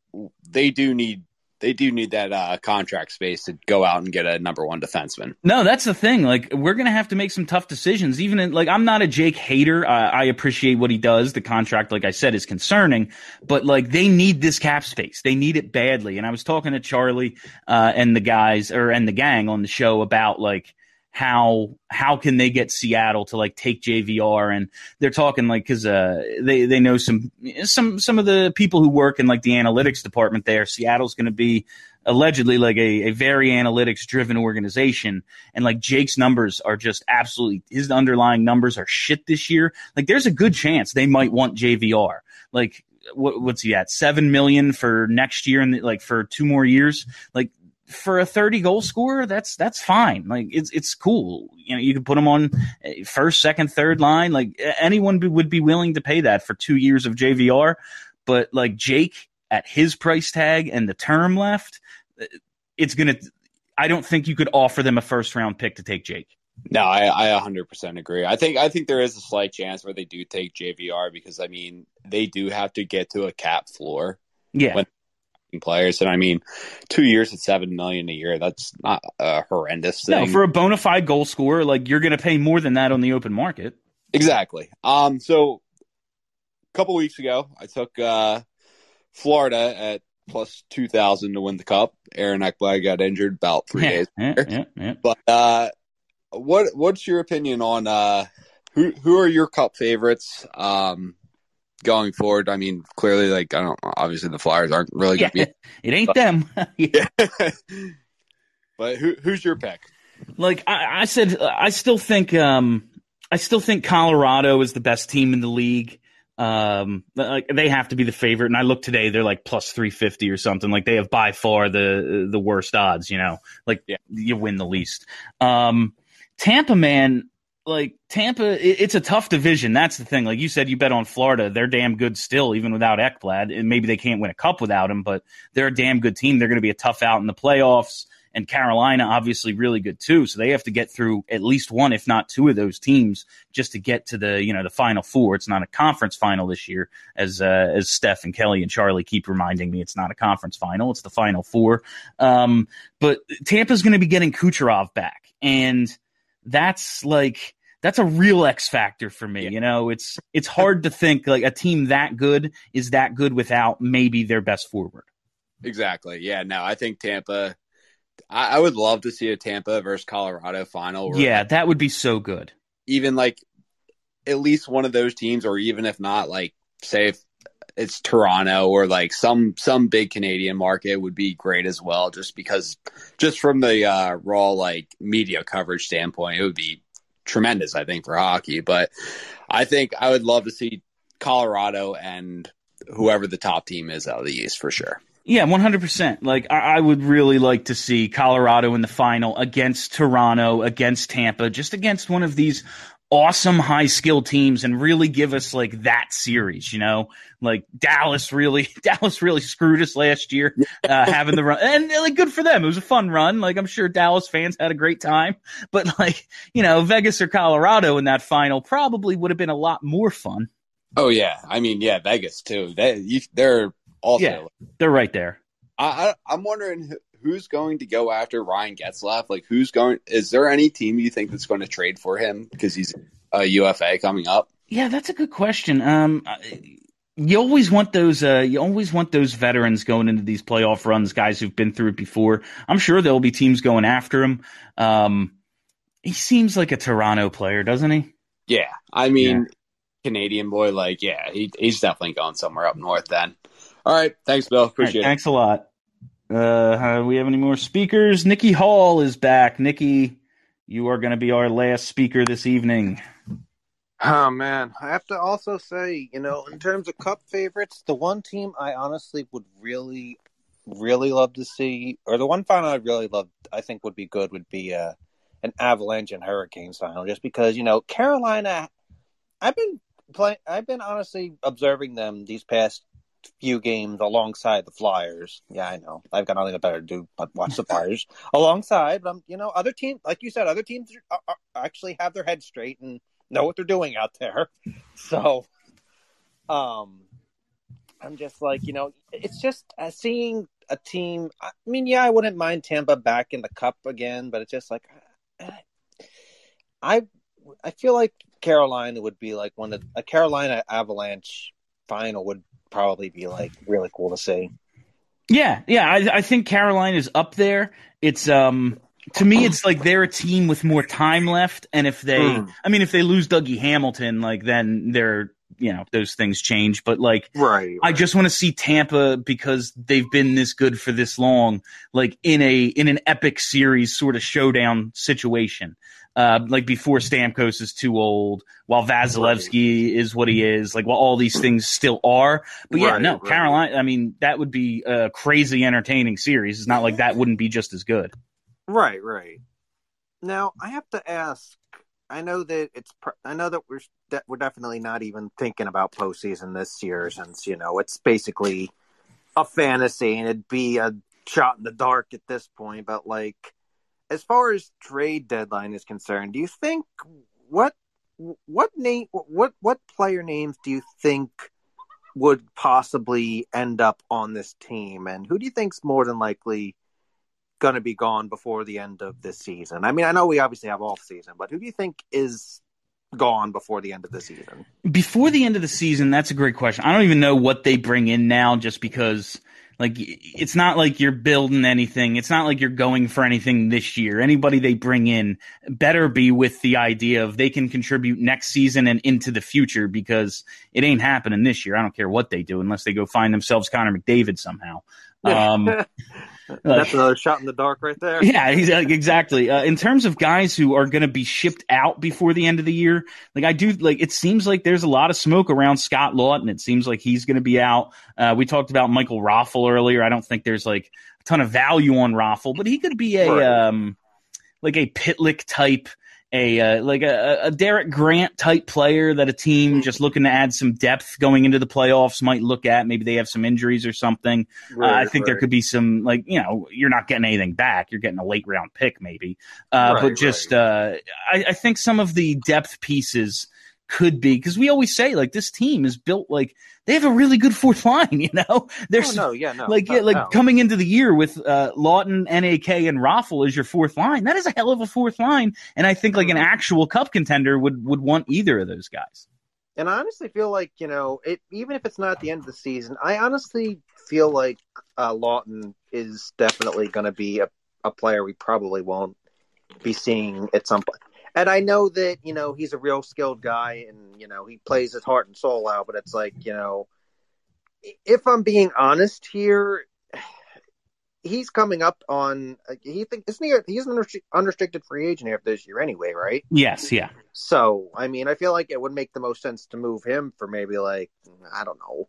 Speaker 3: they do need they do need that uh, contract space to go out and get a number one defenseman.
Speaker 2: No, that's the thing. Like, we're gonna have to make some tough decisions. Even in, like, I'm not a Jake hater. Uh, I appreciate what he does. The contract, like I said, is concerning, but like they need this cap space. They need it badly. And I was talking to Charlie uh, and the guys or and the gang on the show about like how how can they get Seattle to like take JVR and they're talking like because uh, they they know some some some of the people who work in like the analytics department there. Seattle's going to be allegedly like a, a very analytics driven organization and like Jake's numbers are just absolutely his underlying numbers are shit this year. Like there's a good chance they might want JVR. Like what, what's he at? Seven million for next year and like for two more years. Like for a 30 goal scorer, that's that's fine. Like it's it's cool. You know, you can put him on eh, first, second, third line. Like anyone would be willing to pay that for two years of JVR. But like Jake at his price tag and the term left, eh, it's gonna. I don't think you could offer them a first round pick to take Jake.
Speaker 3: No, I, I 100% agree. I think I think there is a slight chance where they do take JVR because I mean they do have to get to a cap floor.
Speaker 2: Yeah.
Speaker 3: When players, and I mean, two years at seven million a year. That's not a horrendous thing.
Speaker 2: No, for a bona fide goal scorer, like you're going to pay more than that on the open market.
Speaker 3: Exactly. Um. So, a couple weeks ago, I took uh, Florida at plus two thousand to win the cup. Aaron Ekblad got injured about three days.
Speaker 2: yeah, yeah.
Speaker 3: But uh, what what's your opinion on uh, who who are your cup favorites? Um. Going forward, I mean, clearly, like I don't. Obviously, the Flyers aren't really
Speaker 2: Yeah, it ain't them. <laughs> Yeah. <laughs>
Speaker 3: but who who's your pick?
Speaker 2: Like I, I said, I still think um, I still think Colorado is the best team in the league. Um, like they have to be the favorite. And I look today, they're like plus three fifty or something. Like they have by far the the worst odds. You know, like
Speaker 3: Yeah.
Speaker 2: you win the least. Um, Tampa, man, like Tampa, it, it's a tough division. That's the thing. Like you said, you bet on Florida. They're damn good still, even without Ekblad. And maybe they can't win a cup without him, but they're a damn good team. They're going to be a tough out in the playoffs. And Carolina, obviously, really good too. So they have to get through at least one, if not two, of those teams just to get to the you know the final four. It's not a conference final this year, as uh, as Steph and Kelly and Charlie keep reminding me. It's not a conference final. It's the final four. Um, but Tampa's going to be getting Kucherov back, and that's like that's a real X factor for me. You know, it's it's hard to think like a team that good is that good without maybe their best forward.
Speaker 3: Exactly. Yeah. No, I think Tampa. I, I would love to see a Tampa versus Colorado final.
Speaker 2: Yeah, that would be so good.
Speaker 3: Even like at least one of those teams, or even if not, like say if it's Toronto or like some some big Canadian market would be great as well. Just because, just from the uh, raw like media coverage standpoint, it would be tremendous. I think for hockey, but I think I would love to see Colorado and whoever the top team is out of the East for sure.
Speaker 2: Yeah, one hundred percent. Like I, I would really like to see Colorado in the final against Toronto, against Tampa, just against one of these awesome high skill teams and really give us like that series, you know? Like Dallas really <laughs> Dallas really screwed us last year, uh, having the run and like good for them. It was a fun run. Like I'm sure Dallas fans had a great time. But like, you know, Vegas or Colorado in that final probably would have been a lot more fun.
Speaker 3: Oh yeah, I mean yeah, Vegas too. They you, they're also.
Speaker 2: Yeah. They're right there.
Speaker 3: I, I I'm wondering who- who's going to go after Ryan Getzlaf. Like who's going? Is there any team you think that's going to trade for him because he's a UFA coming up?
Speaker 2: Yeah, that's a good question. Um, you always want those. Uh, you always want those veterans going into these playoff runs, guys who've been through it before. I'm sure there'll be teams going after him. Um, he seems like a Toronto player, doesn't he?
Speaker 3: Yeah, I mean Canadian boy. Like yeah, he, he's definitely going somewhere up north. Then. All right, thanks, Bill.
Speaker 2: All right,
Speaker 3: Appreciate it.
Speaker 2: thanks a lot. Uh, we have any more speakers? Nikki Hall is back. Nikki, you are going to be our last speaker this evening.
Speaker 5: Oh man, I have to also say, you know, in terms of cup favorites, the one team I honestly would really, really love to see, or the one final I'd really love, I think would be good, would be uh, an Avalanche and Hurricanes final, just because you know Carolina. I've been playing. I've been honestly observing them these past few games alongside the Flyers. Yeah, I know. I've got nothing better to do but watch the Flyers <laughs> alongside. But um, you know, other teams, like you said, other teams are, are, actually have their heads straight and know what they're doing out there. <laughs> So, um, I'm just like, you know, it's just uh, seeing a team. I mean, yeah, I wouldn't mind Tampa back in the cup again, but it's just like, uh, I, I feel like Carolina would be like one of a Carolina Avalanche final would probably be like really cool to see.
Speaker 2: Yeah, yeah, I, I think Caroline is up there. It's um to me, it's like they're a team with more time left, and if they,
Speaker 3: Mm.
Speaker 2: I mean, if they lose Dougie Hamilton, like then they're you know those things change. But like,
Speaker 5: right,
Speaker 2: I just want to see Tampa because they've been this good for this long, like in a in an epic series sort of showdown situation. Uh, like before Stamkos is too old, while Vasilevskiy is what he is, like while all these things still are. But yeah,
Speaker 5: Right,
Speaker 2: no,
Speaker 5: right.
Speaker 2: Carolina. I mean, that would be a crazy entertaining series. It's not like that wouldn't be just as good.
Speaker 5: Right, right. Now I have to ask. I know that it's. I know that we're that we're definitely not even thinking about postseason this year, since you know it's basically a fantasy and it'd be a shot in the dark at this point. But like, as far as trade deadline is concerned, do you think what what name what what player names do you think would possibly end up on this team, and who do you think's more than likely? going to be gone before the end of this season? I mean, I know we obviously have off season, but who do you think is gone before the end of the season?
Speaker 2: Before the end of the season, that's a great question. I don't even know what they bring in now, just because. Like it's not like you're building anything. It's not like you're going for anything this year. Anybody they bring in better be with the idea of they can contribute next season and into the future because it ain't happening this year. I don't care what they do unless they go find themselves Connor McDavid somehow. Um, <laughs>
Speaker 5: That's another shot in the dark right there. <laughs>
Speaker 2: yeah, exactly. Uh, in terms of guys who are going to be shipped out before the end of the year, like I do, like it seems like there's a lot of smoke around Scott Laughton. It seems like he's going to be out. Uh, we talked about Michael Raffl earlier. I don't think there's like a ton of value on Raffl, but he could be a
Speaker 5: Right.
Speaker 2: um, like a Pitlick type. A uh, like a, a Derek Grant type player that a team just looking to add some depth going into the playoffs might look at. Maybe they have some injuries or something. Uh, I
Speaker 5: Right,
Speaker 2: think there could be some like you know you're not getting anything back. You're getting a late round pick maybe, uh,
Speaker 5: Right,
Speaker 2: but just uh, I, I think some of the depth pieces could be because we always say like this team is built like they have a really good fourth <laughs> line. You know, there's
Speaker 5: Oh, no, yeah, no,
Speaker 2: like
Speaker 5: no,
Speaker 2: yeah, like
Speaker 5: no.
Speaker 2: coming into the year with uh, Laughton, Nak, and Raffl as your fourth line. That is a hell of a fourth line, and I think like an
Speaker 5: Mm-hmm.
Speaker 2: actual cup contender would would want either of those guys.
Speaker 5: And I honestly feel like you know, it even if it's not the end of the season, I honestly feel like uh, Laughton is definitely going to be a, a player we probably won't be seeing at some point. And I know that you know he's a real skilled guy, and you know he plays his heart and soul out. But it's like you know, if I'm being honest here, <sighs> he's coming up on. He think isn't he? He's an unrestri- unrestricted free agent after this year anyway, right?
Speaker 2: Yes, yeah.
Speaker 5: So, I mean, I feel like it would make the most sense to move him for maybe like I don't know.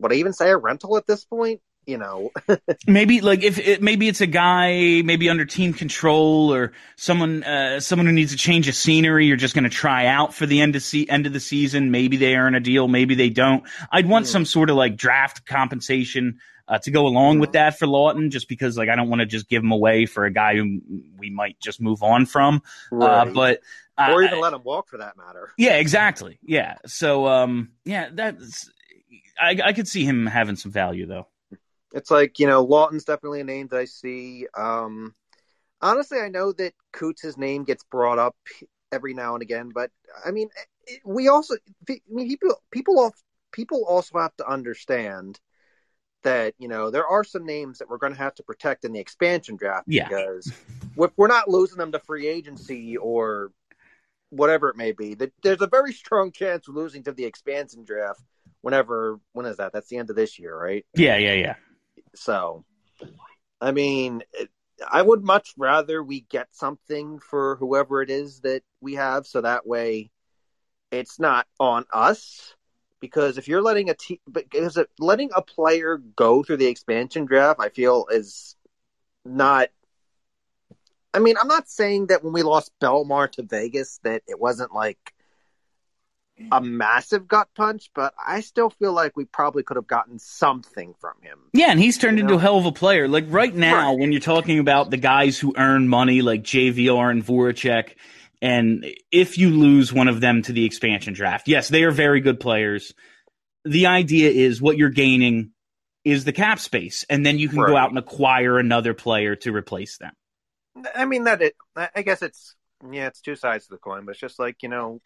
Speaker 5: Would I even say a rental at this point? You know, <laughs>
Speaker 2: maybe like if it, maybe it's a guy maybe under team control or someone uh, someone who needs a change of scenery you're just going to try out for the end of se- end of the season maybe they earn a deal maybe they don't i'd want some sort of like draft compensation uh, to go along with that for Laughton, just because like I don't want to just give him away for a guy who we might just move on from. Uh,
Speaker 5: Right.
Speaker 2: but uh,
Speaker 5: or even let him walk for that matter.
Speaker 2: yeah, exactly. Yeah. So um, yeah, that's I, I could see him having some value though.
Speaker 5: It's like you know, Laughton's definitely a name that I see. Um, honestly, I know that Coots' name gets brought up every now and again, but I mean, it- we also, I mean, people, people, people also have to understand that you know there are some names that we're going to have to protect in the expansion draft
Speaker 2: Yeah.
Speaker 5: because if we're not losing them to free agency or whatever it may be, that there's a very strong chance of losing to the expansion draft whenever when is that? That's the end of this year, right?
Speaker 2: Yeah, yeah, yeah.
Speaker 5: So, I mean, it, I would much rather we get something for whoever it is that we have, so that way it's not on us. Because if you're letting a team, because letting a player go through the expansion draft, I feel is not. I mean, I'm not saying that when we lost Bellemare to Vegas that it wasn't like a massive gut punch, but I still feel like we probably could have gotten something from him.
Speaker 2: Yeah, and he's turned
Speaker 5: You
Speaker 2: into a hell of a player. Like right now,
Speaker 5: Right.
Speaker 2: when you're talking about the guys who earn money, like JVR and Voracek, and if you lose one of them to the expansion draft, yes, they are very good players. The idea is what you're gaining is the cap space, and then you can go out and acquire another player to replace them.
Speaker 5: I mean that it. I I guess it's yeah, it's two sides to the coin, but it's just like you know,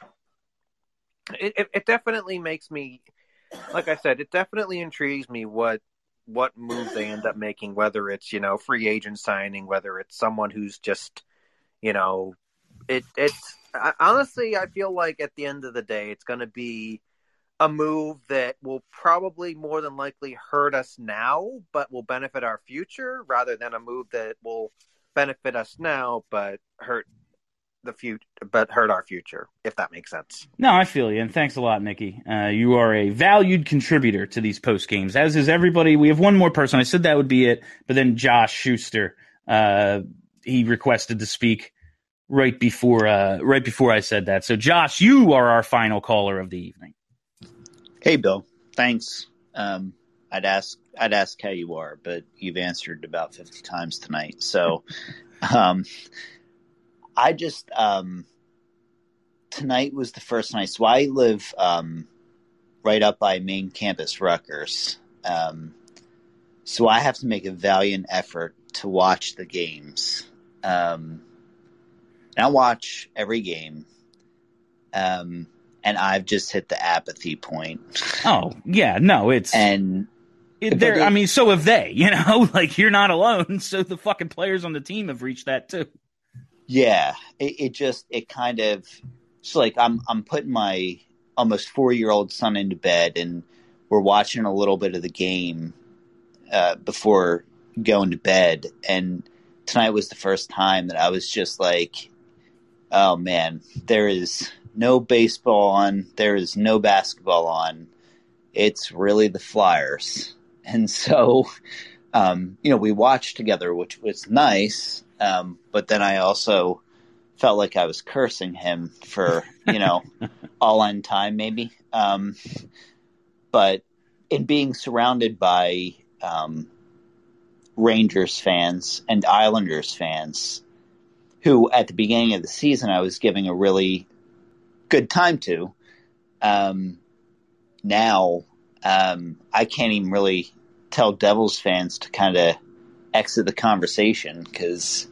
Speaker 5: it it, it definitely makes me, like I said, it definitely intrigues me what what move they end up making, whether it's you know free agent signing, whether it's someone who's just you know, it it's I, honestly I feel like at the end of the day it's going to be a move that will probably more than likely hurt us now, but will benefit our future, rather than a move that will benefit us now but hurt the future, but hurt our future. If that makes sense.
Speaker 2: No, I feel you, and thanks a lot, Nikki. Uh, you are a valued contributor to these post games, as is everybody. We have one more person. I said that would be it, but then Josh Schuster, uh, he requested to speak right before uh, right before I said that. So, Josh, you are our final caller of the evening.
Speaker 11: Hey, Bill. Thanks. Um, I'd ask I'd ask how you are, but you've answered about fifty times tonight. So, <laughs> um, I just um, tonight was the first night. So I live um, right up by main campus, Rutgers. Um, so I have to make a valiant effort to watch the games. Um, and I watch every game. Um, and I've just hit the apathy point.
Speaker 2: Oh yeah, no, it's
Speaker 11: and
Speaker 2: there. I mean, so have they. <laughs> You know, like you're not alone. So the fucking players on the team have reached that too.
Speaker 11: Yeah, it, it just it kind of it's like I'm I'm putting my almost four year old son into bed, and we're watching a little bit of the game uh, before going to bed, and tonight was the first time that I was just like, oh man, there is no baseball on, there is no basketball on. It's really the Flyers. <laughs> And so, um, you know, we watched together, which was nice. Um, but then I also felt like I was cursing him for, you know, <laughs> all in time, maybe. Um, but in being surrounded by um, Rangers fans and Islanders fans, who at the beginning of the season I was giving a really good time to. Um, now, um, I can't even really tell Devils fans to kind of exit the conversation because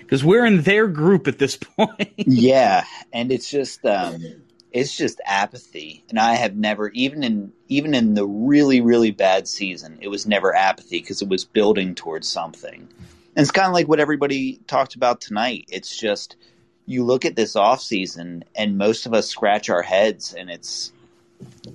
Speaker 2: because we're in their group at this <laughs> point.
Speaker 11: yeah, and it's just um, it's just apathy, and I have never even in even in the really really bad season, it was never apathy because it was building towards something. And it's kind of like what everybody talked about tonight. It's just you look at this off season and most of us scratch our heads and it's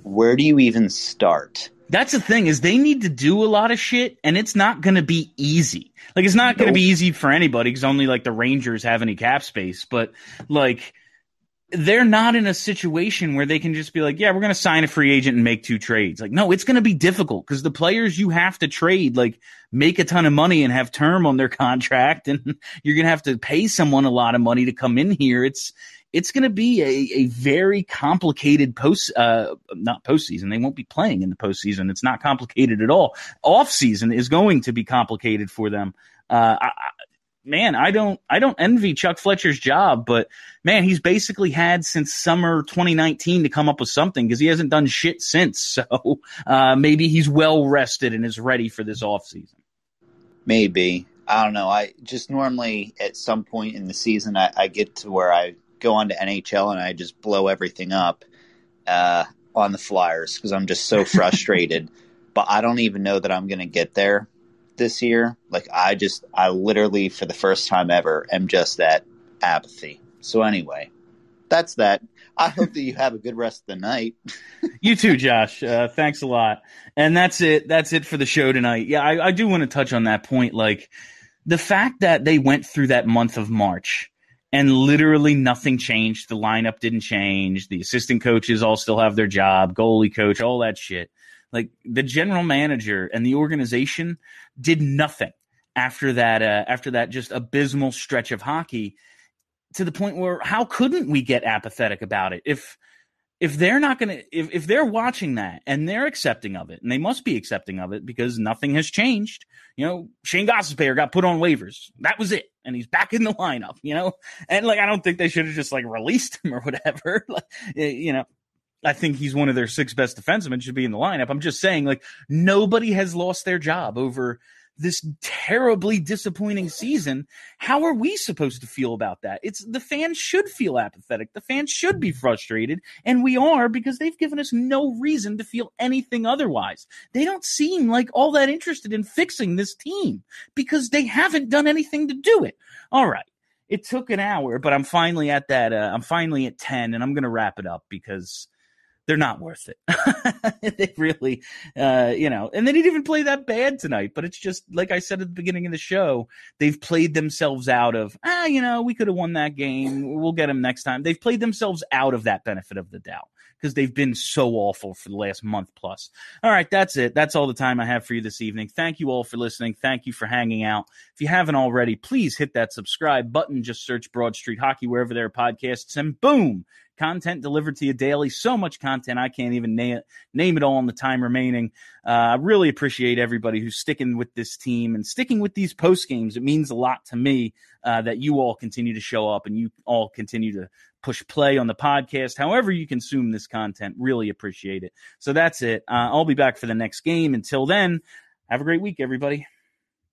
Speaker 11: where do you even start?
Speaker 2: That's the thing is they need to do a lot of shit and it's not going to be easy. Like it's not going to be easy for anybody cuz only like the Rangers have any cap space, but like they're not in a situation where they can just be like, yeah, we're going to sign a free agent and make two trades. Like, no, it's going to be difficult because the players you have to trade, like, make a ton of money and have term on their <laughs> contract, and you're going to have to pay someone a lot of money to come in here. It's it's going to be a, a very complicated post, uh, not postseason. They won't be playing in the postseason. It's not complicated at all. Off season is going to be complicated for them. Uh, I, man, I don't, I don't envy Chuck Fletcher's job, but man, he's basically had since summer 2019 to come up with something because he hasn't done shit since. <laughs> So uh, maybe he's well rested and is ready for this offseason.
Speaker 11: Maybe. I don't know. I just normally at some point in the season I, I get to where I go on to NHL and I just blow everything up uh, on the Flyers because I'm just so <laughs> frustrated. but I don't even know that I'm going to get there this year. Like I just, I literally for the first time ever am just that apathy. So anyway, that's that. I hope that you have a good rest of the night. <laughs>
Speaker 2: You too, Josh. Uh, thanks a lot. And that's it. That's it for the show tonight. Yeah, I, I do want to touch on that point. Like the fact that they went through that month of March and literally nothing changed. The lineup didn't change. The assistant coaches all still have their job, goalie coach, all that shit. Like the general manager and the organization did nothing after that. Uh, after that, just abysmal stretch of hockey, to the point where how couldn't we get apathetic about it if if they're not going to if, if they're watching that and they're accepting of it and they must be accepting of it because nothing has changed you know shane Gostisbehere got put on waivers that was it and he's back in the lineup you know and like i don't think they should have just like released him or whatever <laughs> like, you know I think he's one of their six best defensemen should be in the lineup. I'm just saying, like, nobody has lost their job over this terribly disappointing season. How are we supposed to feel about that? It's the fans should feel apathetic. The fans should be frustrated, and we are because they've given us no reason to feel anything otherwise. They don't seem like all that interested in fixing this team because they haven't done anything to do it. All right. It took an hour, but I'm finally at that. Uh, I'm finally at 10, and I'm going to wrap it up because they're not worth it. <laughs> they really, uh, you know, and they didn't even play that bad tonight. But it's just like I said at the beginning of the show, they've played themselves out of ah, you know, we could have won that game. We'll get them next time. They've played themselves out of that benefit of the doubt because they've been so awful for the last month plus. All right, that's it. That's all the time I have for you this evening. Thank you all for listening. Thank you for hanging out. If you haven't already, please hit that subscribe button. Just search Broad Street Hockey wherever there are podcasts, and boom content delivered to you daily. So much content, I can't even name it, name it all in the time remaining. Uh, I really appreciate everybody who's sticking with this team and sticking with these post games. It means a lot to me uh, that you all continue to show up and you all continue to push play on the podcast. However, you consume this content, really appreciate it. So that's it. Uh, I'll be back for the next game. Until then, have a great week, everybody.